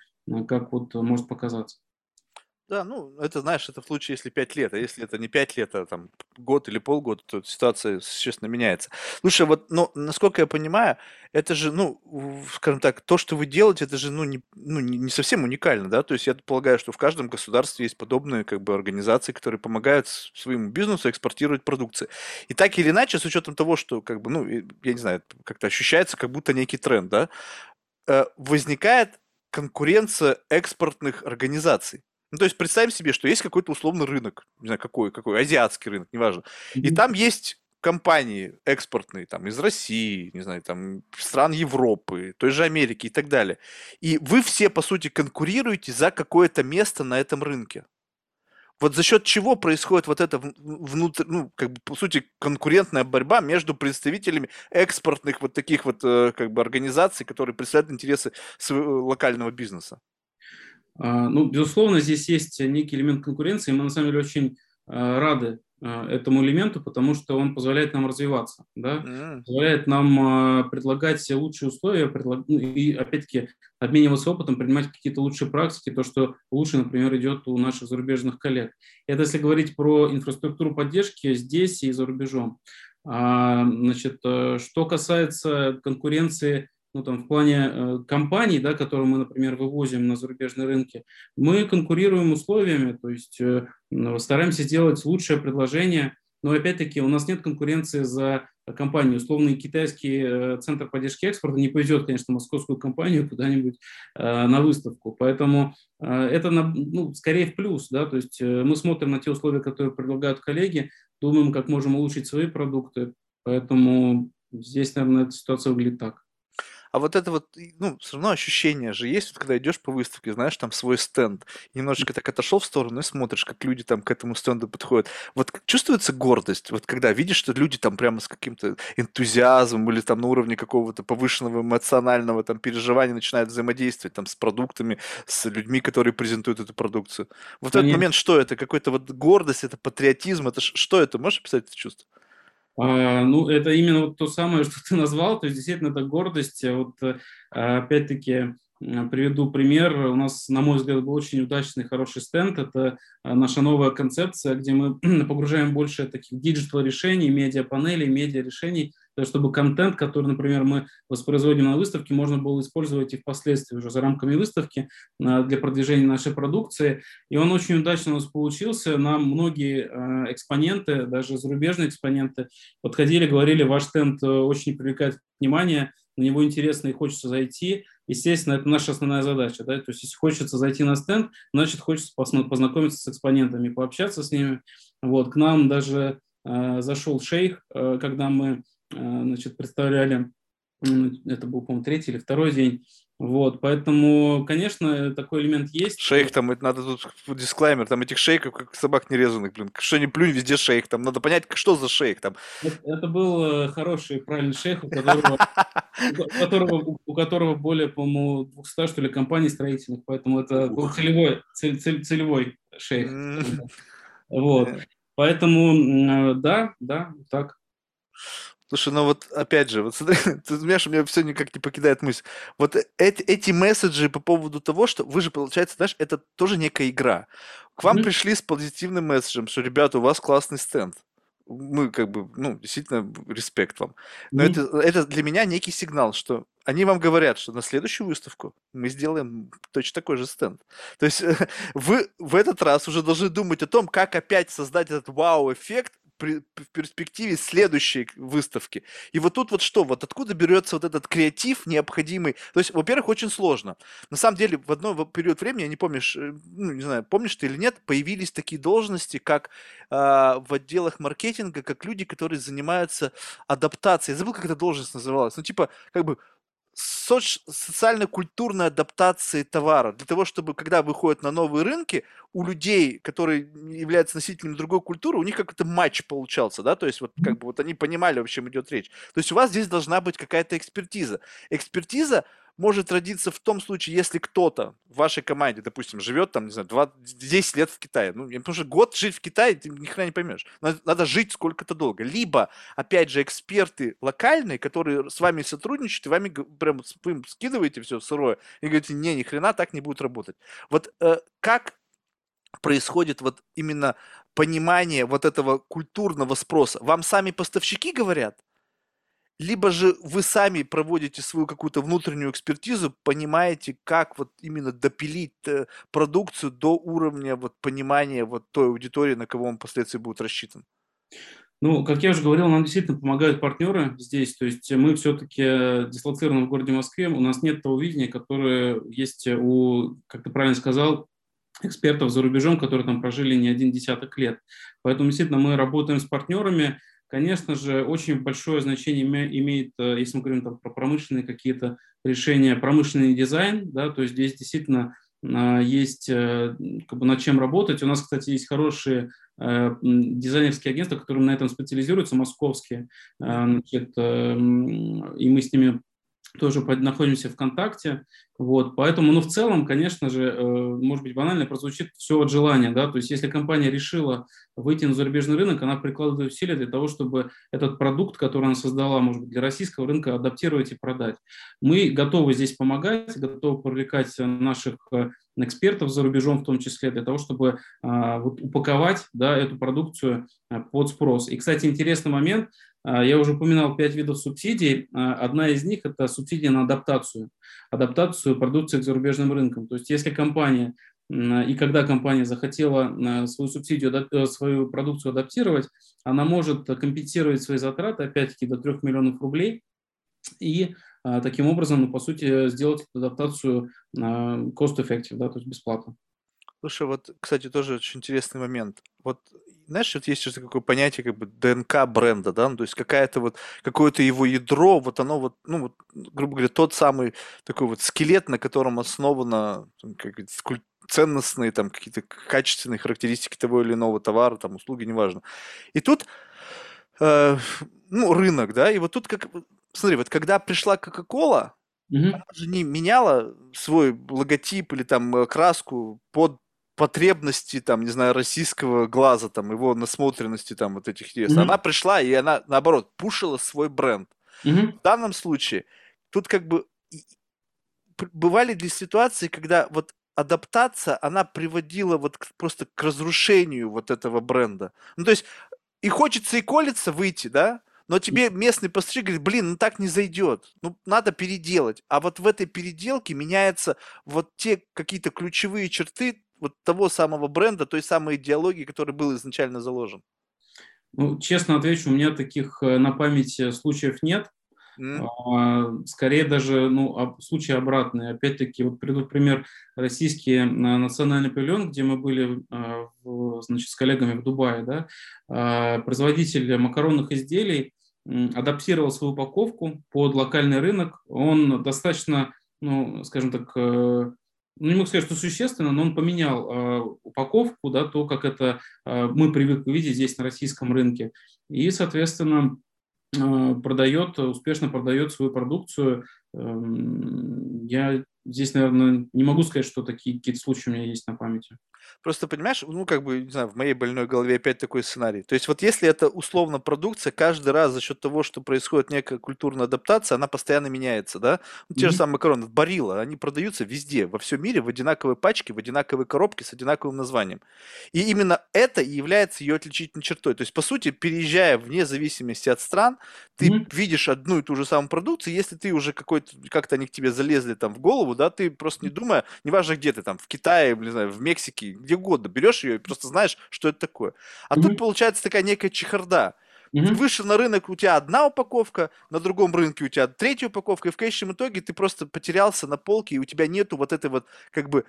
как вот может показаться. Да, ну, это, знаешь, это в случае, если 5 лет, а если это не 5 лет, а там год или полгода, то ситуация существенно меняется. Слушай, вот, ну, насколько я понимаю, это же, ну, скажем так, то, что вы делаете, это же, ну, не, ну, не совсем уникально, да? То есть я полагаю, что в каждом государстве есть подобные, как бы, организации, которые помогают своему бизнесу экспортировать продукцию. И так или иначе, с учетом того, что, как бы, ну, я не знаю, как-то ощущается, как будто некий тренд, да, э, возникает конкуренция экспортных организаций. Ну, то есть представим себе, что есть какой-то условный рынок, не знаю, какой, какой, азиатский рынок, неважно. Mm-hmm. И там есть компании экспортные, там, из России, не знаю, там, стран Европы, той же Америки и так далее. И вы все, по сути, конкурируете за какое-то место на этом рынке. Вот за счет чего происходит вот эта внутри, ну, как бы, по сути, конкурентная борьба между представителями экспортных вот таких вот, э, как бы, организаций, которые представляют интересы своего локального бизнеса? А, ну, безусловно, здесь есть некий элемент конкуренции. Мы на самом деле очень а, рады этому элементу, потому что он позволяет нам развиваться, да? mm. позволяет нам предлагать лучшие условия, предлаг... ну, и опять-таки обмениваться опытом, принимать какие-то лучшие практики, то, что лучше, например, идет у наших зарубежных коллег. Это если говорить про инфраструктуру поддержки здесь и за рубежом. Значит, э, что касается конкуренции ну, там, в плане э, компаний, да, которые мы, например, вывозим на зарубежные рынки, мы конкурируем условиями, то есть э, стараемся сделать лучшее предложение, но опять-таки у нас нет конкуренции за компанию. Условный китайский э, центр поддержки экспорта не повезет, конечно, московскую компанию куда-нибудь э, на выставку. Поэтому э, это на, ну, скорее в плюс. Да? То есть э, мы смотрим на те условия, которые предлагают коллеги, думаем, как можем улучшить свои продукты. Поэтому здесь, наверное, эта ситуация выглядит так. А вот это вот, ну, все равно ощущение же есть, вот когда идешь по выставке, знаешь, там свой стенд, немножечко так отошел в сторону и смотришь, как люди там к этому стенду подходят. Вот чувствуется гордость, вот когда видишь, что люди там прямо с каким-то энтузиазмом или там на уровне какого-то повышенного эмоционального там переживания начинают взаимодействовать там с продуктами, с людьми, которые презентуют эту продукцию. Вот в этот момент что это? Какой-то вот гордость, это патриотизм, это что это? Можешь описать это чувство? А, ну, это именно вот то самое, что ты назвал, то есть действительно это гордость. Вот э, опять-таки приведу пример. У нас, на мой взгляд, был очень удачный, хороший стенд. Это э, наша новая концепция, где мы погружаем больше таких digital решений, медиа-панелей, медиа-решений чтобы контент, который, например, мы воспроизводим на выставке, можно было использовать и впоследствии уже за рамками выставки э, для продвижения нашей продукции. И он очень удачно у нас получился. Нам многие э, экспоненты, даже зарубежные экспоненты, подходили, говорили, ваш стенд э, очень привлекает внимание, на него интересно и хочется зайти. Естественно, это наша основная задача. Да? То есть, если хочется зайти на стенд, значит, хочется познакомиться с экспонентами, пообщаться с ними. Вот, к нам даже э, зашел шейх, э, когда мы значит, представляли, это был, по-моему, третий или второй день, вот, поэтому, конечно, такой элемент есть. Шейх там, это надо тут дисклаймер, там этих шейков, как собак нерезанных, блин, что не плюнь, везде шейх, там надо понять, что за шейх там. Это, это был э, хороший, правильный шейх, у которого, у которого, у которого более, по-моему, 200, что ли, компаний строительных, поэтому это был целевой, цель, цель, целевой шейх. Вот, поэтому, да, да, так. Слушай, ну вот опять же, вот смотри, ты знаешь, у меня все никак не покидает мысль. Вот эти, эти месседжи по поводу того, что вы же, получается, знаешь, это тоже некая игра. К вам mm-hmm. пришли с позитивным месседжем, что, ребята, у вас классный стенд. Мы как бы, ну, действительно, респект вам. Но mm-hmm. это, это для меня некий сигнал, что они вам говорят, что на следующую выставку мы сделаем точно такой же стенд. То есть вы в этот раз уже должны думать о том, как опять создать этот вау-эффект в перспективе следующей выставки. И вот тут вот что, вот откуда берется вот этот креатив необходимый? То есть, во-первых, очень сложно. На самом деле, в одной период времени, я не помнишь, э, ну, не знаю, помнишь ты или нет, появились такие должности, как э, в отделах маркетинга, как люди, которые занимаются адаптацией. Я забыл, как эта должность называлась. Ну, типа, как бы соц- социально-культурной адаптации товара, для того, чтобы, когда выходят на новые рынки, у людей, которые являются носителями другой культуры, у них какой-то матч получался, да, то есть вот как бы вот они понимали, о чем идет речь. То есть у вас здесь должна быть какая-то экспертиза. Экспертиза может родиться в том случае, если кто-то в вашей команде, допустим, живет там, не знаю, 20, 10 лет в Китае. Ну, потому что год жить в Китае, ты ни хрена не поймешь. Надо, надо жить сколько-то долго. Либо, опять же, эксперты локальные, которые с вами сотрудничают, и вами прям вы им скидываете все сырое, и говорите, не, ни хрена так не будет работать. Вот э, как происходит вот именно понимание вот этого культурного спроса? Вам сами поставщики говорят? Либо же вы сами проводите свою какую-то внутреннюю экспертизу, понимаете, как вот именно допилить э, продукцию до уровня вот понимания вот той аудитории, на кого он впоследствии будет рассчитан? Ну, как я уже говорил, нам действительно помогают партнеры здесь. То есть мы все-таки дислоцированы в городе Москве. У нас нет того видения, которое есть у, как ты правильно сказал, экспертов за рубежом, которые там прожили не один десяток лет. Поэтому действительно мы работаем с партнерами, Конечно же, очень большое значение имеет, э, если мы говорим там, про промышленные какие-то решения, промышленный дизайн, да, то есть здесь действительно а, есть э, как бы над чем работать. У нас, кстати, есть хорошие э, дизайнерские агентства, которые на этом специализируются, московские. Значит, и мы с ними тоже находимся в контакте, вот, поэтому, ну, в целом, конечно же, э, может быть, банально прозвучит все от желания, да, то есть если компания решила выйти на зарубежный рынок, она прикладывает усилия для того, чтобы этот продукт, который она создала, может быть, для российского рынка адаптировать и продать. Мы готовы здесь помогать, готовы привлекать наших э, экспертов за рубежом в том числе, для того, чтобы а, вот, упаковать да, эту продукцию э, под спрос. И, кстати, интересный момент, я уже упоминал пять видов субсидий. А, одна из них – это субсидия на адаптацию, адаптацию продукции к зарубежным рынкам. То есть если компания и когда компания захотела свою субсидию, э, свою продукцию адаптировать, она может компенсировать свои затраты, опять-таки, до 3 миллионов рублей, и а, таким образом, ну, по сути, сделать эту адаптацию cost-effective, да, то есть бесплатно. Слушай, вот, кстати, тоже очень интересный момент. Вот, знаешь, вот есть же такое понятие, как бы ДНК бренда, да, ну, то есть какая-то вот, какое-то его ядро, вот оно вот, ну, вот, грубо говоря, тот самый такой вот скелет, на котором основано, как говорится, ценностные, там, какие-то качественные характеристики того или иного товара, там, услуги, неважно. И тут, э, ну, рынок, да, и вот тут как, смотри, вот когда пришла Кока-Кола, угу. она же не меняла свой логотип или там э, краску под потребности, там, не знаю, российского глаза, там, его насмотренности, там, вот этих есть. Mm-hmm. Она пришла, и она, наоборот, пушила свой бренд. Mm-hmm. В данном случае, тут как бы бывали ли ситуации, когда вот адаптация, она приводила вот к, просто к разрушению вот этого бренда. Ну, то есть, и хочется и колется выйти, да, но тебе местный поставщик говорит, блин, ну так не зайдет, ну надо переделать. А вот в этой переделке меняются вот те какие-то ключевые черты вот того самого бренда, той самой идеологии, который был изначально заложен? Ну, честно отвечу, у меня таких э, на памяти случаев нет. Mm. Скорее даже ну, случаи обратные. Опять-таки, вот приду пример российский э, национальный павильон, где мы были э, значит, с коллегами в Дубае. Да? А, производитель макаронных изделий адаптировал свою упаковку под локальный рынок. Он достаточно, ну, скажем так, ну, не могу сказать, что существенно, но он поменял э, упаковку, да, то, как это э, мы привыкли видеть здесь на российском рынке. И, соответственно, э, продает, успешно продает свою продукцию. Э, я здесь, наверное, не могу сказать, что такие какие-то случаи у меня есть на памяти. Просто, понимаешь, ну, как бы, не знаю, в моей больной голове опять такой сценарий. То есть вот если это условно продукция, каждый раз за счет того, что происходит некая культурная адаптация, она постоянно меняется, да? Ну, те mm-hmm. же самые макароны, барилла, они продаются везде, во всем мире, в одинаковой пачке, в одинаковой коробке с одинаковым названием. И именно это и является ее отличительной чертой. То есть, по сути, переезжая вне зависимости от стран, ты mm-hmm. видишь одну и ту же самую продукцию, если ты уже какой-то, как-то они к тебе залезли там в голову, да, ты просто не думая, неважно где ты там, в Китае, не знаю, в Мексике, где угодно, берешь ее и просто знаешь, что это такое. А mm-hmm. тут получается такая некая чехарда. Mm-hmm. Ты вышел на рынок, у тебя одна упаковка, на другом рынке у тебя третья упаковка, и в конечном итоге ты просто потерялся на полке, и у тебя нету вот этой вот, как бы,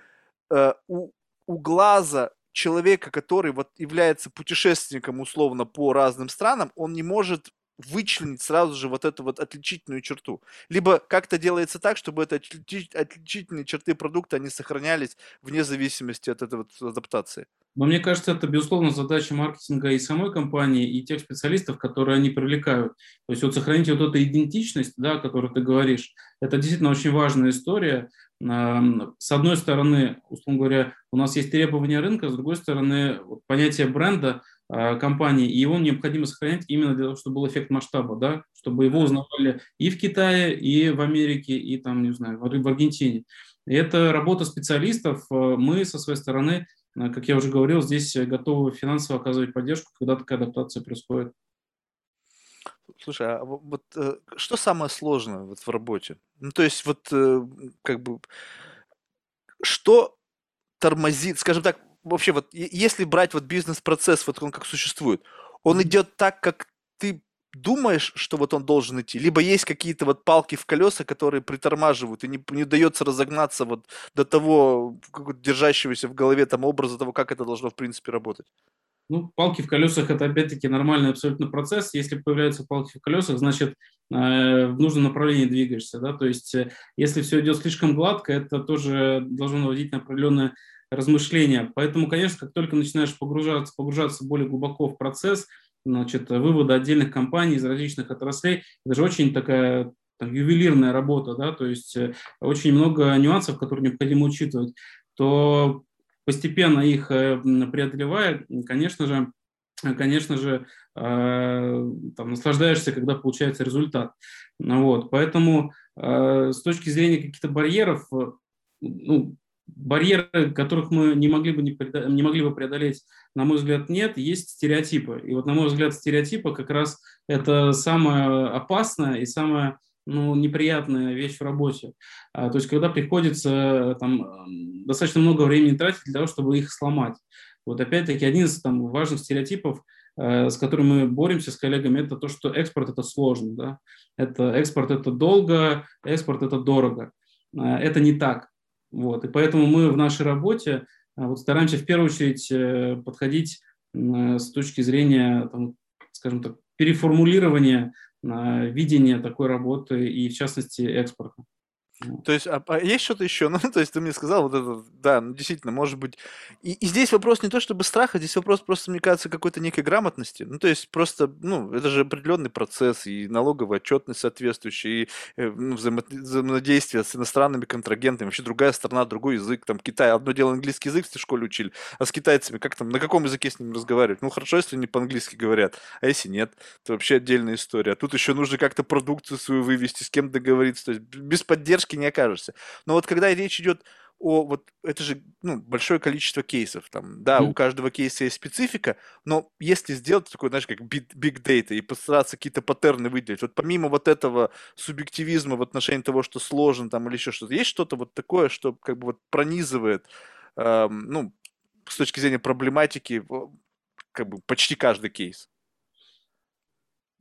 э, у, у глаза человека, который вот является путешественником условно по разным странам, он не может вычленить сразу же вот эту вот отличительную черту? Либо как-то делается так, чтобы это отличительные черты продукта, они сохранялись вне зависимости от этой вот адаптации? Но мне кажется, это, безусловно, задача маркетинга и самой компании, и тех специалистов, которые они привлекают. То есть вот сохранить вот эту идентичность, да, о которой ты говоришь, это действительно очень важная история. С одной стороны, условно говоря, у нас есть требования рынка, с другой стороны, вот понятие бренда компании, и его необходимо сохранять именно для того, чтобы был эффект масштаба, да, чтобы его узнавали и в Китае, и в Америке, и там, не знаю, в Аргентине. И это работа специалистов. Мы со своей стороны Э, как я уже говорил, здесь готовы финансово оказывать поддержку, когда такая адаптация происходит. Слушай, а вот э, что самое сложное вот в работе? Ну, то есть вот э, как бы что тормозит, скажем так, вообще вот если брать вот бизнес-процесс, вот он как существует, он идет так, как ты думаешь, что вот он должен идти, либо есть какие-то вот палки в колеса, которые притормаживают, и не, не удается разогнаться вот до того держащегося в голове там образа того, как это должно в принципе работать. Ну, палки в колесах – это, опять-таки, нормальный абсолютно процесс. Если появляются палки в колесах, значит, э, в нужном направлении двигаешься. Да? То есть, э, если все идет слишком гладко, это тоже должно наводить на определенное размышления. Поэтому, конечно, как только начинаешь погружаться, погружаться более глубоко в процесс – значит, вывода отдельных компаний из различных отраслей. Это же очень такая там, ювелирная работа, да, то есть э, очень много нюансов, которые необходимо учитывать, то постепенно их э, преодолевая, конечно же, конечно же, э, там, наслаждаешься, когда получается результат. Вот, поэтому с точки зрения каких-то барьеров, ну, барьеры, которых мы не могли бы, не, не могли бы преодолеть, на мой взгляд, нет, есть стереотипы. И вот, на мой взгляд, стереотипы как раз это самое опасное и самое ну, неприятная вещь в работе. А, то есть, когда приходится там, достаточно много времени тратить для того, чтобы их сломать. Вот опять-таки один из там, важных стереотипов, э, с которым мы боремся с коллегами, это то, что экспорт это сложно. Да? Это, экспорт это долго, экспорт это дорого. Э, это не так. Вот. И поэтому мы в нашей работе а, вот стараемся в первую очередь э, подходить с точки зрения, там, скажем так, переформулирования видения такой работы и, в частности, экспорта. То есть, а, а есть что-то еще? Ну, то есть, ты мне сказал, вот это, да, ну, действительно, может быть. И, и здесь вопрос не то чтобы страха, здесь вопрос просто, мне кажется, какой-то некой грамотности. Ну, то есть, просто, ну, это же определенный процесс, и налоговая отчетность соответствующая, и э, ну, взаимо- взаимодействие с иностранными контрагентами, вообще другая страна, другой язык, там, Китай. Одно дело английский язык в школе учили, а с китайцами как там, на каком языке с ними разговаривать? Ну, хорошо, если они по-английски говорят, а если нет, то вообще отдельная история. А тут еще нужно как-то продукцию свою вывести, с кем договориться, то есть без поддержки не окажешься. Но вот когда речь идет о вот это же ну, большое количество кейсов там, да, mm. у каждого кейса есть специфика, но если сделать такой, знаешь, как big, big data и постараться какие-то паттерны выделить, вот помимо вот этого субъективизма в отношении того, что сложно там или еще что-то, есть что-то вот такое, что как бы вот пронизывает, эм, ну, с точки зрения проблематики, как бы почти каждый кейс?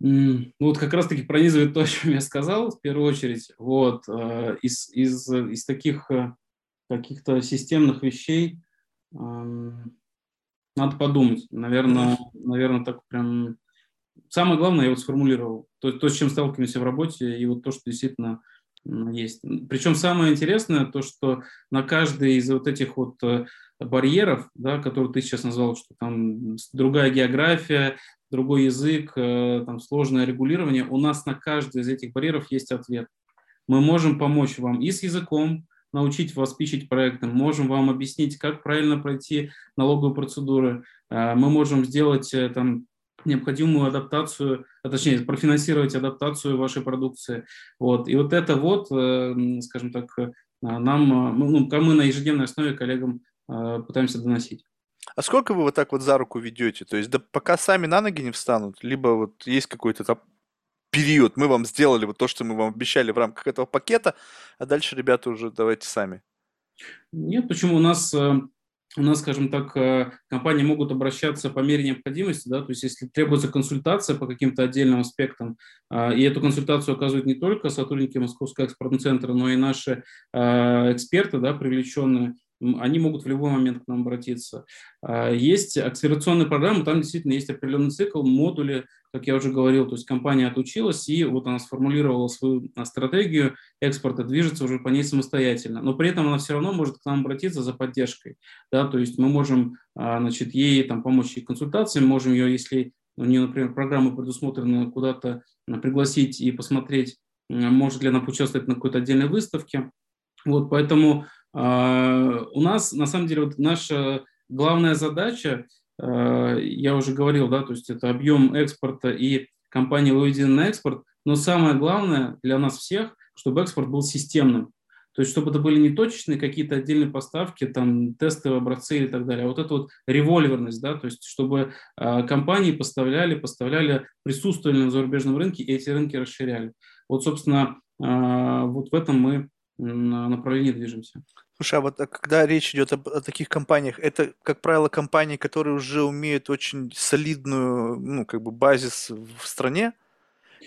Ну, вот как раз-таки пронизывает то, о чем я сказал, в первую очередь. Вот, э, из, из, из таких э, каких-то системных вещей надо подумать. Наверное, наверное, так прям... Самое главное я вот сформулировал. То, то, с чем сталкиваемся в работе, и вот то, что действительно есть. Причем самое интересное то, что на каждый из вот этих вот э, барьеров, да, которые ты сейчас назвал, что там другая география, другой язык, э, там сложное регулирование, у нас на каждый из этих барьеров есть ответ. Мы можем помочь вам и с языком, научить вас пичить проекты, можем вам объяснить, как правильно пройти налоговые процедуры, э, мы можем сделать э, там, необходимую адаптацию, а точнее, профинансировать адаптацию вашей продукции. Вот. И вот это вот, скажем так, нам, ну, мы на ежедневной основе коллегам пытаемся доносить. А сколько вы вот так вот за руку ведете? То есть, да пока сами на ноги не встанут, либо вот есть какой-то там период, мы вам сделали вот то, что мы вам обещали в рамках этого пакета, а дальше ребята уже давайте сами. Нет, почему у нас э, у нас, скажем так, э, компании могут обращаться по мере необходимости, да, то есть если требуется консультация по каким-то отдельным аспектам, э, и эту консультацию оказывают не только сотрудники Московского экспортного центра, но и наши эксперты, да, привлеченные, они могут в любой момент к нам обратиться. А, есть акселерационные программы, там действительно есть определенный цикл, модули, как я уже говорил, то есть компания отучилась, и вот она сформулировала свою а, стратегию экспорта, движется уже по ней самостоятельно, но при этом она все равно может к нам обратиться за поддержкой, да, то есть мы можем, а, значит, ей там помочь и консультациям, можем ее, если у нее, например, программа предусмотрена куда-то пригласить и посмотреть, может ли она поучаствовать на какой-то отдельной выставке, вот, поэтому у нас, на самом деле, вот наша главная задача, э, я уже говорил, да, то есть это объем экспорта и компания выведена на экспорт, но самое главное для нас всех, чтобы экспорт был системным. То есть, чтобы это были не точечные какие-то отдельные поставки, там, тестовые образцы и так далее, а вот эта вот револьверность, да, то есть, чтобы э, компании поставляли, поставляли, присутствовали на зарубежном рынке, и эти рынки расширяли. Вот, собственно, э, вот в этом мы направлении движемся. Слушай, а вот а когда речь идет об, о таких компаниях, это, как правило, компании, которые уже умеют очень солидную, ну, как бы базис в стране,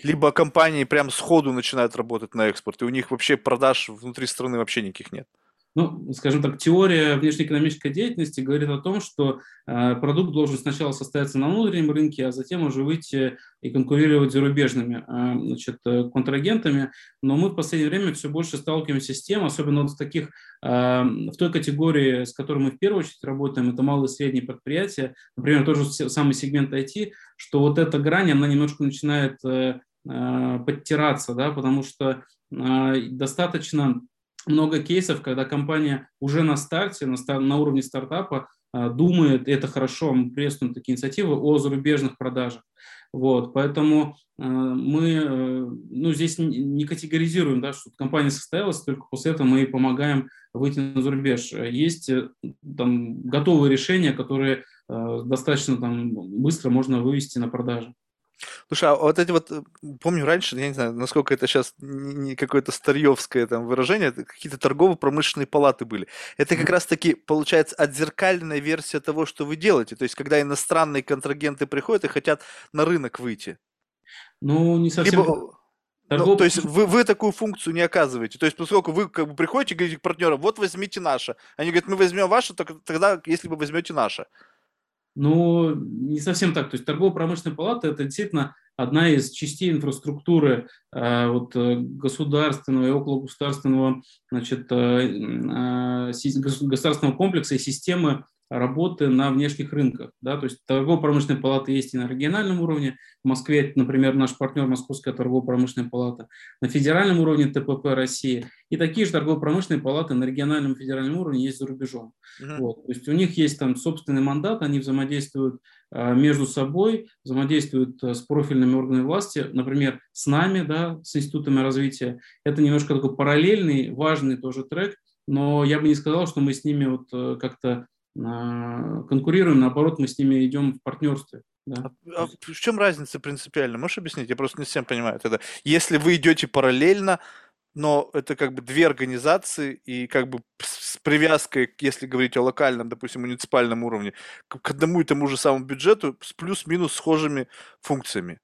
либо компании прям сходу начинают работать на экспорт, и у них вообще продаж внутри страны вообще никаких нет. Ну, скажем так, теория внешнеэкономической деятельности говорит о том, что э, продукт должен сначала состояться на внутреннем рынке, а затем уже выйти и конкурировать с зарубежными э, значит, э, контрагентами. Но мы в последнее время все больше сталкиваемся с тем, особенно вот в таких, э, в той категории, с которой мы в первую очередь работаем, это малые и средние предприятия, например, тоже самый сегмент IT, что вот эта грань, она немножко начинает подтираться, да, потому что достаточно много кейсов, когда компания уже на старте, на, стар, на уровне стартапа а, думает, это хорошо, мы приветствуем такие инициативы, о зарубежных продажах. Вот, поэтому э, мы э, ну, здесь не категоризируем, да, что компания состоялась, только после этого мы помогаем выйти на зарубеж. Есть э, там, готовые решения, которые э, достаточно там, быстро можно вывести на продажу. Слушай, а вот эти вот, э, помню раньше, я не знаю, насколько это сейчас не какое-то старьевское там выражение, какие-то торгово-промышленные палаты были. Это как раз-таки, получается, отзеркальная версия того, что вы делаете. То есть, когда иностранные контрагенты приходят и хотят на рынок выйти. Ну, не совсем... Либо... Торгов... Ну, то есть вы, вы такую функцию не оказываете. То есть, поскольку вы как бы приходите и говорите к партнерам, вот возьмите наше. Они говорят, мы возьмем ваше, только тогда, если вы возьмете наше. Ну, не совсем так. То есть торгово-промышленная палата – это действительно одна из частей инфраструктуры э, вот, э, государственного и окологосударственного значит, э, государственного комплекса и системы работы на внешних рынках. Да? То есть торгово-промышленная палата есть и на региональном уровне. В Москве, например, наш партнер Московская торгово-промышленная палата. На федеральном уровне ТПП России. И такие же торгово-промышленные палаты на региональном и федеральном уровне есть за рубежом. Uh-huh. Вот. То есть у них есть там собственный мандат, они взаимодействуют э, между собой, взаимодействуют э, с профильными органами власти, например, с нами, да, с институтами развития. Это немножко такой параллельный, важный тоже трек, но я бы не сказал, что мы с ними вот э, как-то конкурируем, наоборот, мы с ними идем в партнерстве. Да. А, а в чем разница принципиально? Можешь объяснить? Я просто не всем понимаю. Это если вы идете параллельно, но это как бы две организации и как бы с привязкой, если говорить о локальном, допустим, муниципальном уровне, к одному и тому же самому бюджету с плюс-минус схожими функциями.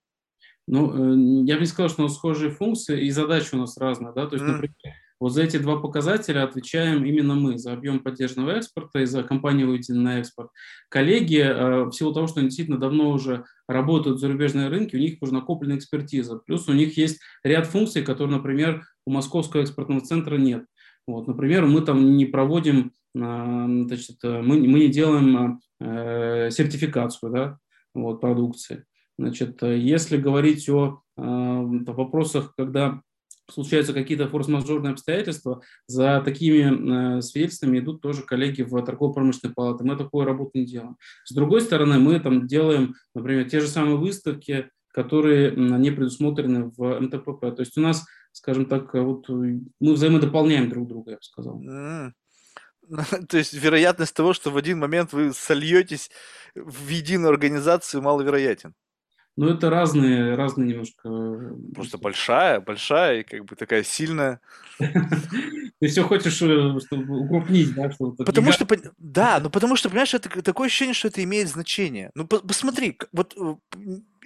Ну, э, я бы не сказал, что у нас схожие функции и задачи у нас разные, да, то есть, например, вот за эти два показателя отвечаем именно мы, за объем поддержанного экспорта и за компанию выведенную на экспорт. Коллеги, э, в силу того, что они действительно давно уже работают в зарубежные рынки, у них уже накоплена экспертиза. Плюс у них есть ряд функций, которые, например, у Московского экспортного центра нет. Вот, например, мы там не проводим, э, значит, мы, мы не делаем э, сертификацию да, вот, продукции. Значит, если говорить о, о вопросах, когда случаются какие-то форс-мажорные обстоятельства, за такими э, свидетельствами идут тоже коллеги в торгово-промышленной палате. Мы такую работу не делаем. С другой стороны, мы там делаем, например, те же самые выставки, которые не предусмотрены в МТПП. То есть у нас, скажем так, вот мы взаимодополняем друг друга, я бы сказал. То есть вероятность того, что в один момент вы сольетесь в единую организацию, маловероятен. Ну, это разные, разные немножко... Просто большая, большая и как бы такая сильная. Ты все хочешь, э, чтобы укрупнить, да? Потому что, да, ну потому что, понимаешь, это такое ощущение, что это имеет значение. Ну, посмотри, вот э,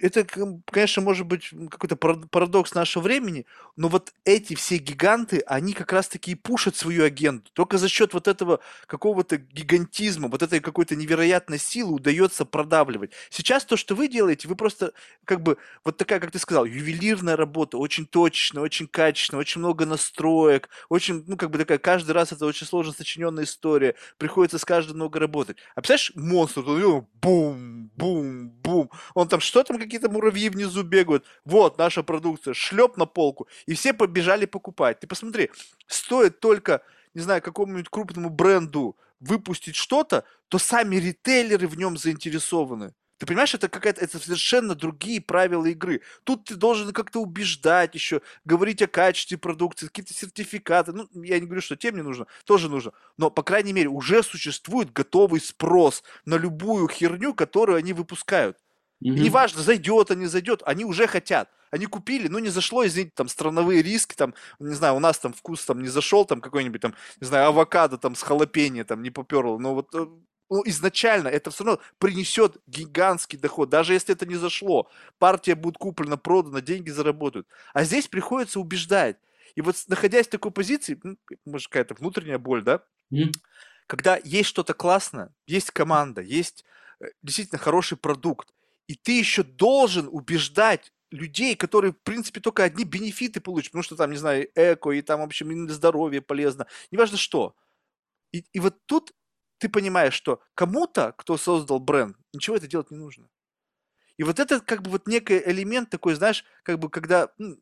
это, конечно, может быть какой-то парадокс нашего времени, но вот эти все гиганты, они как раз-таки и пушат свою агенту. Только за счет вот этого какого-то гигантизма, вот этой какой-то невероятной силы удается продавливать. Сейчас то, что вы делаете, вы просто как бы вот такая, как ты сказал, ювелирная работа, очень точная, очень качественная, очень много настроек, очень, ну, как бы такая, каждый раз это очень сложно сочиненная история, приходится с каждым много работать. А представляешь, монстр, бум, бум, бум, он там что там какие-то муравьи внизу бегают. Вот наша продукция, шлеп на полку. И все побежали покупать. Ты посмотри, стоит только, не знаю, какому-нибудь крупному бренду выпустить что-то, то сами ритейлеры в нем заинтересованы. Ты понимаешь, это какая-то, это совершенно другие правила игры. Тут ты должен как-то убеждать еще, говорить о качестве продукции, какие-то сертификаты. Ну, я не говорю, что тем не нужно, тоже нужно. Но, по крайней мере, уже существует готовый спрос на любую херню, которую они выпускают. Угу. И неважно, зайдет, а не зайдет, они уже хотят. Они купили, ну не зашло, извините, там страновые риски, там, не знаю, у нас там вкус там не зашел, там какой-нибудь там, не знаю, авокадо там с халапеньо там не поперло, но вот э, ну, изначально это все равно принесет гигантский доход, даже если это не зашло. Партия будет куплена, продана, деньги заработают. А здесь приходится убеждать. И вот находясь в такой позиции, ну, может какая-то внутренняя боль, да, mm. когда есть что-то классное, есть команда, есть э, действительно хороший продукт, и ты еще должен убеждать людей, которые, в принципе, только одни бенефиты получат, потому что там, не знаю, эко, и там, в общем, и здоровье полезно, неважно что. И, и вот тут ты понимаешь, что кому-то, кто создал бренд, ничего это делать не нужно. И вот это как бы вот некий элемент такой, знаешь, как бы когда, ну,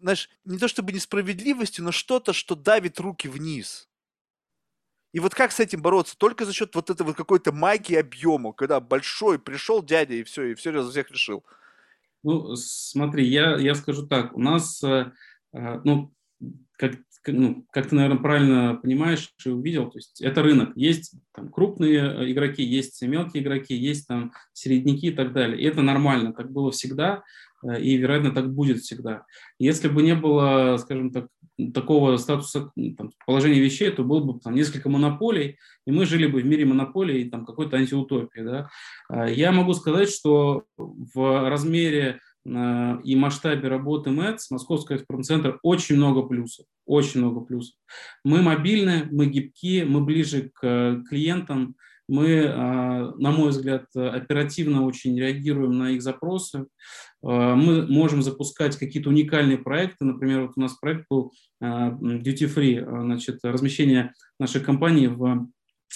знаешь, не то чтобы несправедливости, но что-то, что давит руки вниз. И вот как с этим бороться? Только за счет вот этого какой-то магии объема, когда большой пришел дядя и все, и все за всех решил. Ну, смотри, я, я скажу так, у нас, э, э, ну, как, ну, как ты, наверное, правильно понимаешь и увидел, то есть это рынок. Есть там, крупные э, игроки, есть мелкие игроки, есть там середняки и так далее. И это нормально, так было всегда, и, вероятно, так будет всегда. Если бы не было, скажем так, такого статуса, там, положения вещей, то было бы там, несколько монополий, и мы жили бы в мире монополий и там, какой-то антиутопии. Да? А, я могу сказать, что в размере и масштабе работы МЭЦ, Московский экспорт-центр, очень много плюсов. Очень много плюсов. Мы мобильны, мы гибкие, мы ближе к клиентам, мы, а, на мой взгляд, оперативно очень реагируем на их запросы. Мы можем запускать какие-то уникальные проекты. Например, вот у нас проект был Duty Free, значит, размещение нашей компании в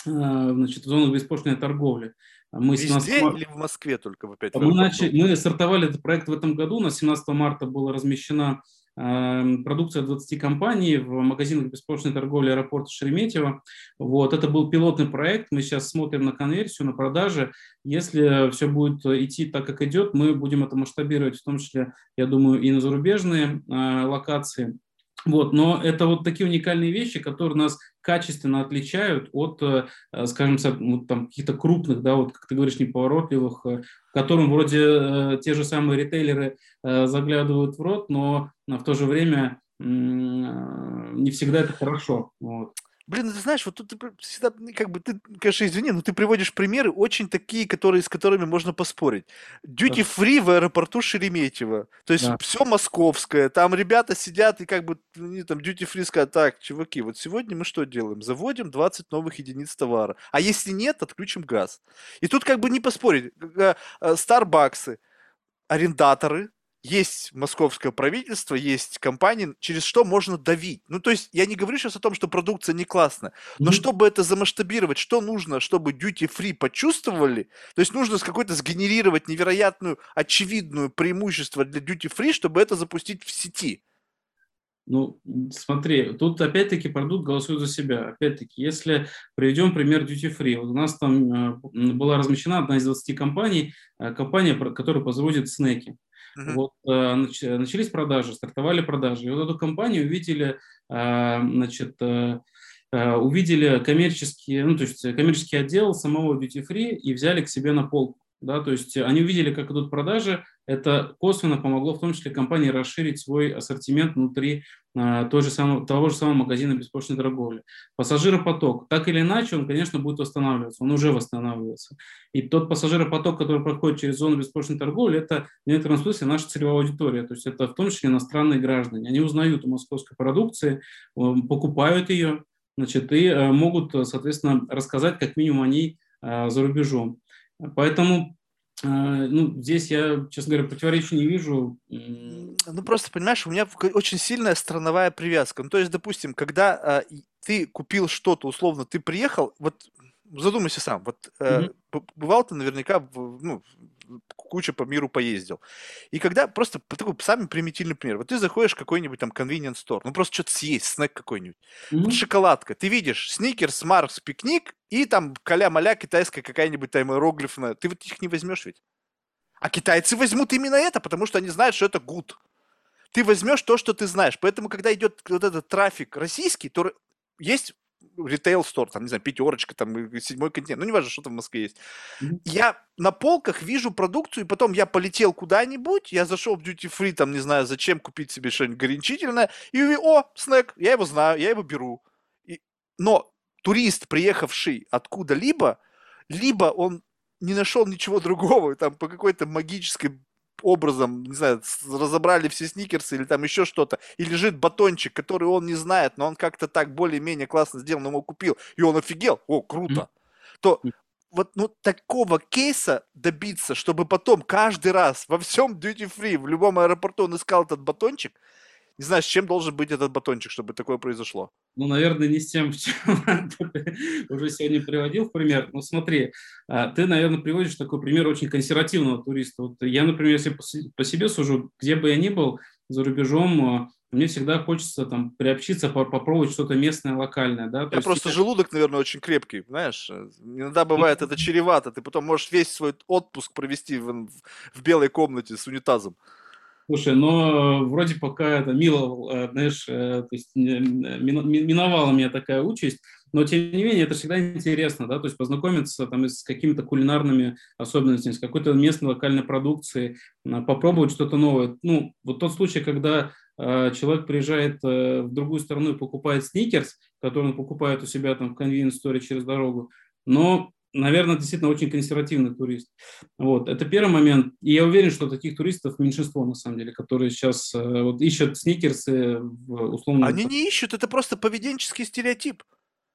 значит, в зонах беспошлиной торговли. Мы Везде 17 марта... или в Москве только в опять? Мы, начали, мы стартовали этот проект в этом году. На 17 марта была размещена продукция 20 компаний в магазинах беспошлиной торговли аэропорта Шереметьево. Вот, это был пилотный проект, мы сейчас смотрим на конверсию, на продажи. Если все будет идти так, как идет, мы будем это масштабировать, в том числе, я думаю, и на зарубежные э, локации. Вот, но это вот такие уникальные вещи, которые нас качественно отличают от, э, скажем так, вот там каких-то крупных, да, вот как ты говоришь, неповоротливых, э, которым вроде э, те же самые ритейлеры заглядывают в рот, но в то же время не всегда это хорошо. Вот. Блин, ну ты знаешь, вот тут ты всегда, как бы, ты, конечно, извини, но ты приводишь примеры очень такие, которые, с которыми можно поспорить. Duty free в аэропорту Шереметьево. То есть да. все московское. Там ребята сидят и как бы, они там duty free сказать, так, чуваки, вот сегодня мы что делаем? Заводим 20 новых единиц товара. А если нет, отключим газ. И тут как бы не поспорить. Старбаксы, арендаторы, есть московское правительство, есть компании, через что можно давить. Ну, то есть, я не говорю сейчас о том, что продукция не классная, но mm-hmm. чтобы это замасштабировать, что нужно, чтобы duty free почувствовали? То есть, нужно с какой-то сгенерировать невероятную, очевидную преимущество для duty free, чтобы это запустить в сети. Ну, смотри, тут опять-таки продукт голосует за себя. Опять-таки, если приведем пример Duty Free, вот у нас там э, была размещена одна из 20 компаний, э, компания, которая производит снеки. Uh-huh. Вот, э, начались продажи, стартовали продажи. И вот эту компанию увидели, э, значит, э, увидели коммерческий, ну, то есть коммерческий отдел самого Duty Free и взяли к себе на полку. да, то есть они увидели, как идут продажи, это косвенно помогло в том числе компании расширить свой ассортимент внутри а, той же самой, того же самого магазина беспошлиной торговли. Пассажиропоток, так или иначе, он, конечно, будет восстанавливаться, он уже восстанавливается. И тот пассажиропоток, который проходит через зону беспошлиной торговли, это в некотором смысле наша целевая аудитория, то есть это в том числе иностранные граждане. Они узнают о московской продукции, покупают ее, значит, и э, могут, соответственно, рассказать, как минимум, о ней а, за рубежом. Поэтому ну, здесь я, честно говоря, противоречий не вижу. Ну, просто, понимаешь, у меня очень сильная страновая привязка. Ну, то есть, допустим, когда э, ты купил что-то, условно, ты приехал, вот задумайся сам, вот э, mm-hmm. бывал ты наверняка, ну, куча по миру поездил. И когда просто такой самый примитивный пример. Вот ты заходишь в какой-нибудь там convenience store, ну просто что-то съесть, снэк какой-нибудь. Mm-hmm. Вот шоколадка. Ты видишь сникерс, марс, пикник и там каля-маля китайская какая-нибудь там иероглифная. Ты вот их не возьмешь ведь. А китайцы возьмут именно это, потому что они знают, что это good. Ты возьмешь то, что ты знаешь. Поэтому, когда идет вот этот трафик российский, то есть ритейл-стор, там, не знаю, пятерочка, там, седьмой континент, ну, неважно, что там в Москве есть. Mm-hmm. Я на полках вижу продукцию, и потом я полетел куда-нибудь, я зашел в duty free, там, не знаю, зачем купить себе что-нибудь горячительное, и о, снэк, я его знаю, я его беру. И... Но турист, приехавший откуда-либо, либо он не нашел ничего другого, там по какой-то магической образом, не знаю, разобрали все сникерсы или там еще что-то, и лежит батончик, который он не знает, но он как-то так более-менее классно сделан, его купил, и он офигел, о, круто, то вот ну, такого кейса добиться, чтобы потом каждый раз во всем duty free, в любом аэропорту он искал этот батончик, не знаю, с чем должен быть этот батончик, чтобы такое произошло. Ну, наверное, не с тем, чем ты уже сегодня приводил в пример. Ну, смотри, а, ты, наверное, приводишь такой пример очень консервативного туриста. Вот я, например, если по себе сужу, где бы я ни был за рубежом, а, мне всегда хочется там приобщиться, попробовать что-то местное, локальное. Да? Я просто я... желудок, наверное, очень крепкий, знаешь. Иногда бывает это чревато. Ты потом можешь весь свой отпуск провести в, в белой комнате с унитазом. Слушай, но вроде пока это мило, э, знаешь, э, то есть миновала меня такая участь, но тем не менее это всегда интересно, да, то есть познакомиться там с какими-то кулинарными особенностями, с какой-то местной локальной продукцией, попробовать что-то новое. Ну, вот тот случай, когда э, человек приезжает в другую страну и покупает сникерс, который он покупает у себя там в store через дорогу, но наверное, действительно очень консервативный турист. Вот, это первый момент. И я уверен, что таких туристов меньшинство, на самом деле, которые сейчас э, вот, ищут сникерсы в условно... Они не ищут, это просто поведенческий стереотип.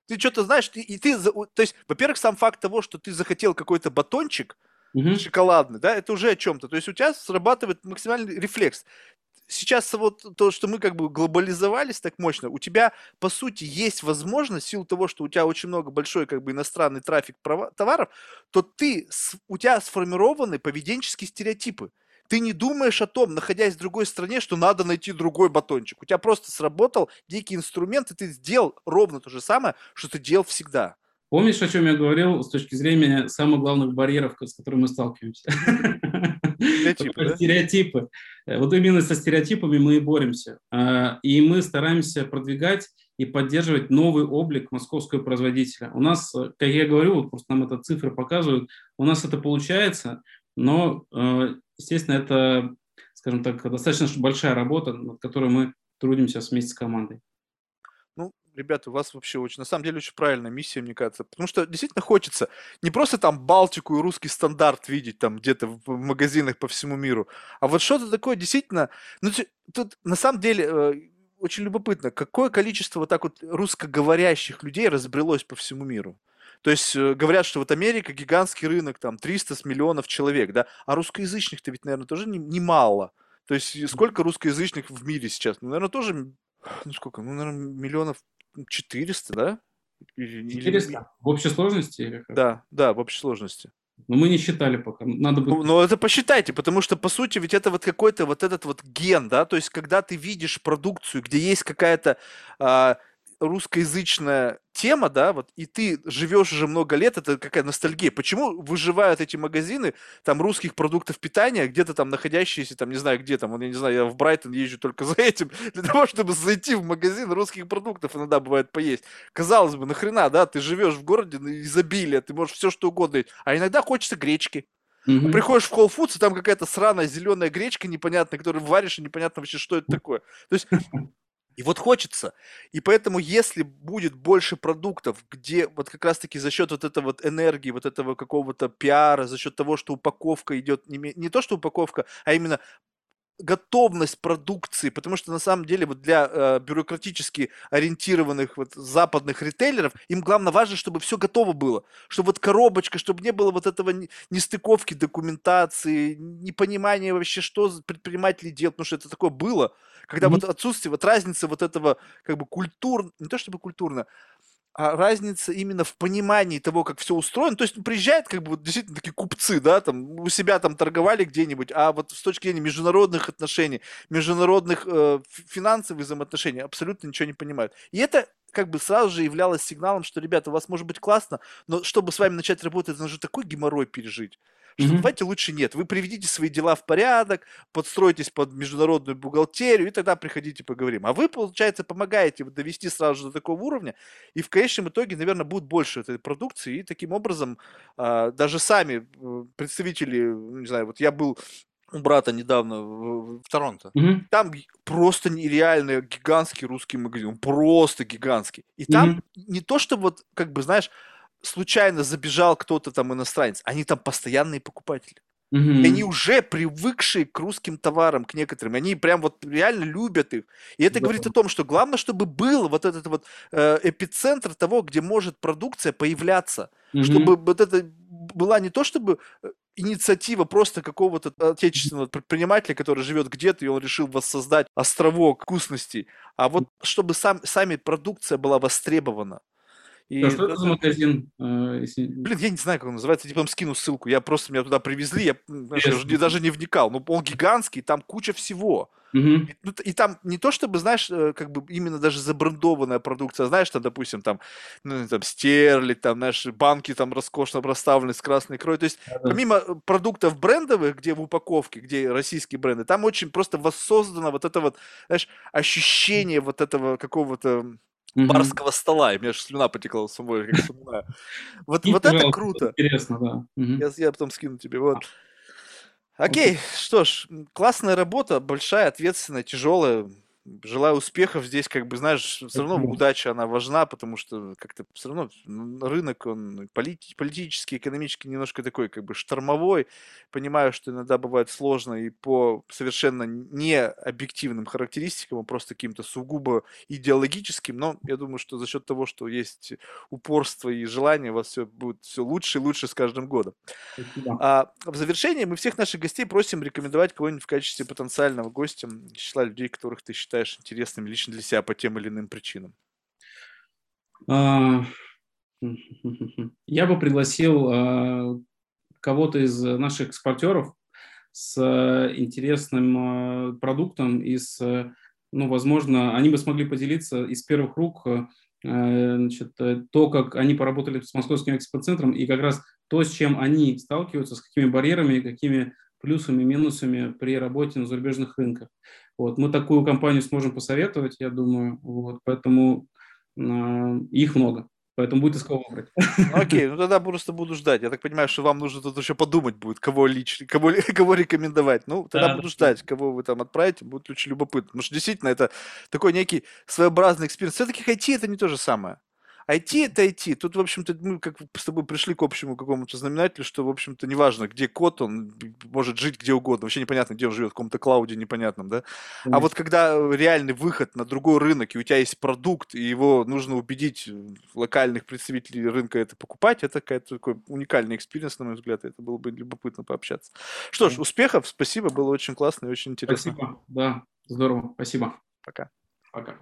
Ты что-то знаешь, ты, и ты, то есть, во-первых, сам факт того, что ты захотел какой-то батончик, угу. шоколадный, да, это уже о чем-то. То есть у тебя срабатывает максимальный рефлекс сейчас вот то, что мы как бы глобализовались так мощно, у тебя, по сути, есть возможность, в силу того, что у тебя очень много большой как бы иностранный трафик товаров, то ты, у тебя сформированы поведенческие стереотипы. Ты не думаешь о том, находясь в другой стране, что надо найти другой батончик. У тебя просто сработал дикий инструмент, и ты сделал ровно то же самое, что ты делал всегда. Помнишь, о чем я говорил с точки зрения самых главных барьеров, с которыми мы сталкиваемся? Стереотипы, да? Стереотипы. Вот именно со стереотипами мы и боремся. А, и мы стараемся продвигать и поддерживать новый облик московского производителя. У нас, как я говорю, вот просто нам это цифры показывают, у нас это получается, но, э, естественно, это, скажем так, достаточно большая работа, над которой мы трудимся вместе с командой ребята, у вас вообще очень, на самом деле, очень правильная миссия, мне кажется. Потому что действительно хочется не просто там Балтику и русский стандарт видеть там где-то в магазинах по всему миру, а вот что-то такое действительно... Ну, тут на самом деле э, очень любопытно, какое количество вот так вот русскоговорящих людей разбрелось по всему миру. То есть э, говорят, что вот Америка гигантский рынок, там 300 миллионов человек, да, а русскоязычных-то ведь, наверное, тоже немало. Не То есть сколько русскоязычных в мире сейчас? Ну, наверное, тоже, ну сколько, ну, наверное, миллионов 400, да? 400? Или... В общей сложности? Да, да, в общей сложности. Но мы не считали пока. Надо будет... Ну, ну, это посчитайте, потому что, по сути, ведь это вот какой-то вот этот вот ген, да, то есть, когда ты видишь продукцию, где есть какая-то а, русскоязычная тема, да, вот, и ты живешь уже много лет, это какая ностальгия. Почему выживают эти магазины, там, русских продуктов питания, где-то там находящиеся, там, не знаю, где там, я не знаю, я в Брайтон езжу только за этим, для того, чтобы зайти в магазин русских продуктов иногда бывает поесть. Казалось бы, нахрена, да, ты живешь в городе изобилия, ты можешь все что угодно есть, а иногда хочется гречки, А приходишь в Whole Foods, и там какая-то сраная зеленая гречка непонятная, которую варишь, и непонятно вообще, что это такое. То есть и вот хочется. И поэтому, если будет больше продуктов, где вот как раз-таки за счет вот этой вот энергии, вот этого какого-то пиара, за счет того, что упаковка идет, не, не то, что упаковка, а именно готовность продукции, потому что на самом деле вот для э, бюрократически ориентированных вот западных ритейлеров им главное важно, чтобы все готово было, чтобы вот коробочка, чтобы не было вот этого нестыковки документации, непонимания вообще, что предприниматели делают, потому что это такое было, когда mm-hmm. вот отсутствие, вот разница вот этого как бы культур, не то чтобы культурно, а разница именно в понимании того, как все устроено. То есть приезжают как бы вот действительно такие купцы, да, там у себя там торговали где-нибудь, а вот с точки зрения международных отношений, международных э, финансовых взаимоотношений абсолютно ничего не понимают. И это как бы сразу же являлось сигналом, что, ребята, у вас может быть классно, но чтобы с вами начать работать, нужно такой геморрой пережить что mm-hmm. давайте лучше нет. Вы приведите свои дела в порядок, подстройтесь под международную бухгалтерию, и тогда приходите поговорим. А вы, получается, помогаете довести сразу же до такого уровня, и в конечном итоге, наверное, будет больше этой продукции, и таким образом а, даже сами э, представители, не знаю, вот я был у брата недавно в, в Торонто. Mm-hmm. Там просто нереально гигантский русский магазин, просто гигантский. И там не то, что вот, как бы, знаешь, случайно забежал кто-то там иностранец, они там постоянные покупатели. Mm-hmm. И они уже привыкшие к русским товарам, к некоторым, они прям вот реально любят их. И это да. говорит о том, что главное, чтобы был вот этот вот э, эпицентр того, где может продукция появляться, mm-hmm. чтобы вот это была не то чтобы э, инициатива просто какого-то отечественного предпринимателя, который живет где-то, и он решил воссоздать островок вкусностей, а вот чтобы сам, сами продукция была востребована. И... А что это за магазин? Э, если... Блин, я не знаю, как он называется, я типа скину ссылку. Я просто меня туда привезли, я знаешь, я даже не вникал. Но он гигантский, там куча всего. Угу. И, ну, и там не то чтобы, знаешь, э, как бы именно даже забрендованная продукция, знаешь, там, допустим, там, ну, там стерли, там, знаешь, банки там роскошно расставлены с красной икрой. То есть, да. помимо э, продуктов брендовых, где в упаковке, где российские бренды, там очень просто воссоздано вот это вот, знаешь, ощущение вот этого какого-то барского стола, и у меня же слюна потекла самой, как вспоминаю. Вот, вот это круто. Интересно, да. Я, я потом скину тебе, вот. Окей, что ж, классная работа, большая, ответственная, тяжелая желаю успехов здесь, как бы, знаешь, все равно удача, она важна, потому что как-то все равно рынок, он полит, политический, экономический немножко такой, как бы, штормовой. Понимаю, что иногда бывает сложно и по совершенно не объективным характеристикам, а просто каким-то сугубо идеологическим, но я думаю, что за счет того, что есть упорство и желание, у вас все будет все лучше и лучше с каждым годом. А в завершение мы всех наших гостей просим рекомендовать кого-нибудь в качестве потенциального гостя, числа людей, которых ты считаешь считаешь интересными лично для себя по тем или иным причинам? А, я бы пригласил а, кого-то из наших экспортеров с интересным а, продуктом и с, ну, возможно, они бы смогли поделиться из первых рук значит, то, как они поработали с московским экспоцентром и как раз то, с чем они сталкиваются, с какими барьерами, какими плюсами, минусами при работе на зарубежных рынках. Вот. Мы такую компанию сможем посоветовать, я думаю, вот. поэтому э, их много. Поэтому будет из кого выбрать. Ну, окей, ну тогда просто буду ждать. Я так понимаю, что вам нужно тут еще подумать будет, кого лично, кого, кого рекомендовать. Ну, тогда да, буду ждать, кого вы там отправите, будет очень любопытно. Потому что действительно это такой некий своеобразный эксперимент. Все-таки IT это не то же самое. IT это IT. Тут, в общем-то, мы как с тобой пришли к общему какому-то знаменателю, что, в общем-то, неважно, где код, он может жить где угодно. Вообще непонятно, где он живет, в каком-то cloud е непонятном, да? Mm-hmm. А вот когда реальный выход на другой рынок, и у тебя есть продукт, и его нужно убедить локальных представителей рынка это покупать, это какой-то такой уникальный experience, на мой взгляд, это было бы любопытно пообщаться. Что ж, успехов, спасибо, было очень классно и очень интересно. Спасибо, да, здорово, спасибо. Пока. Пока.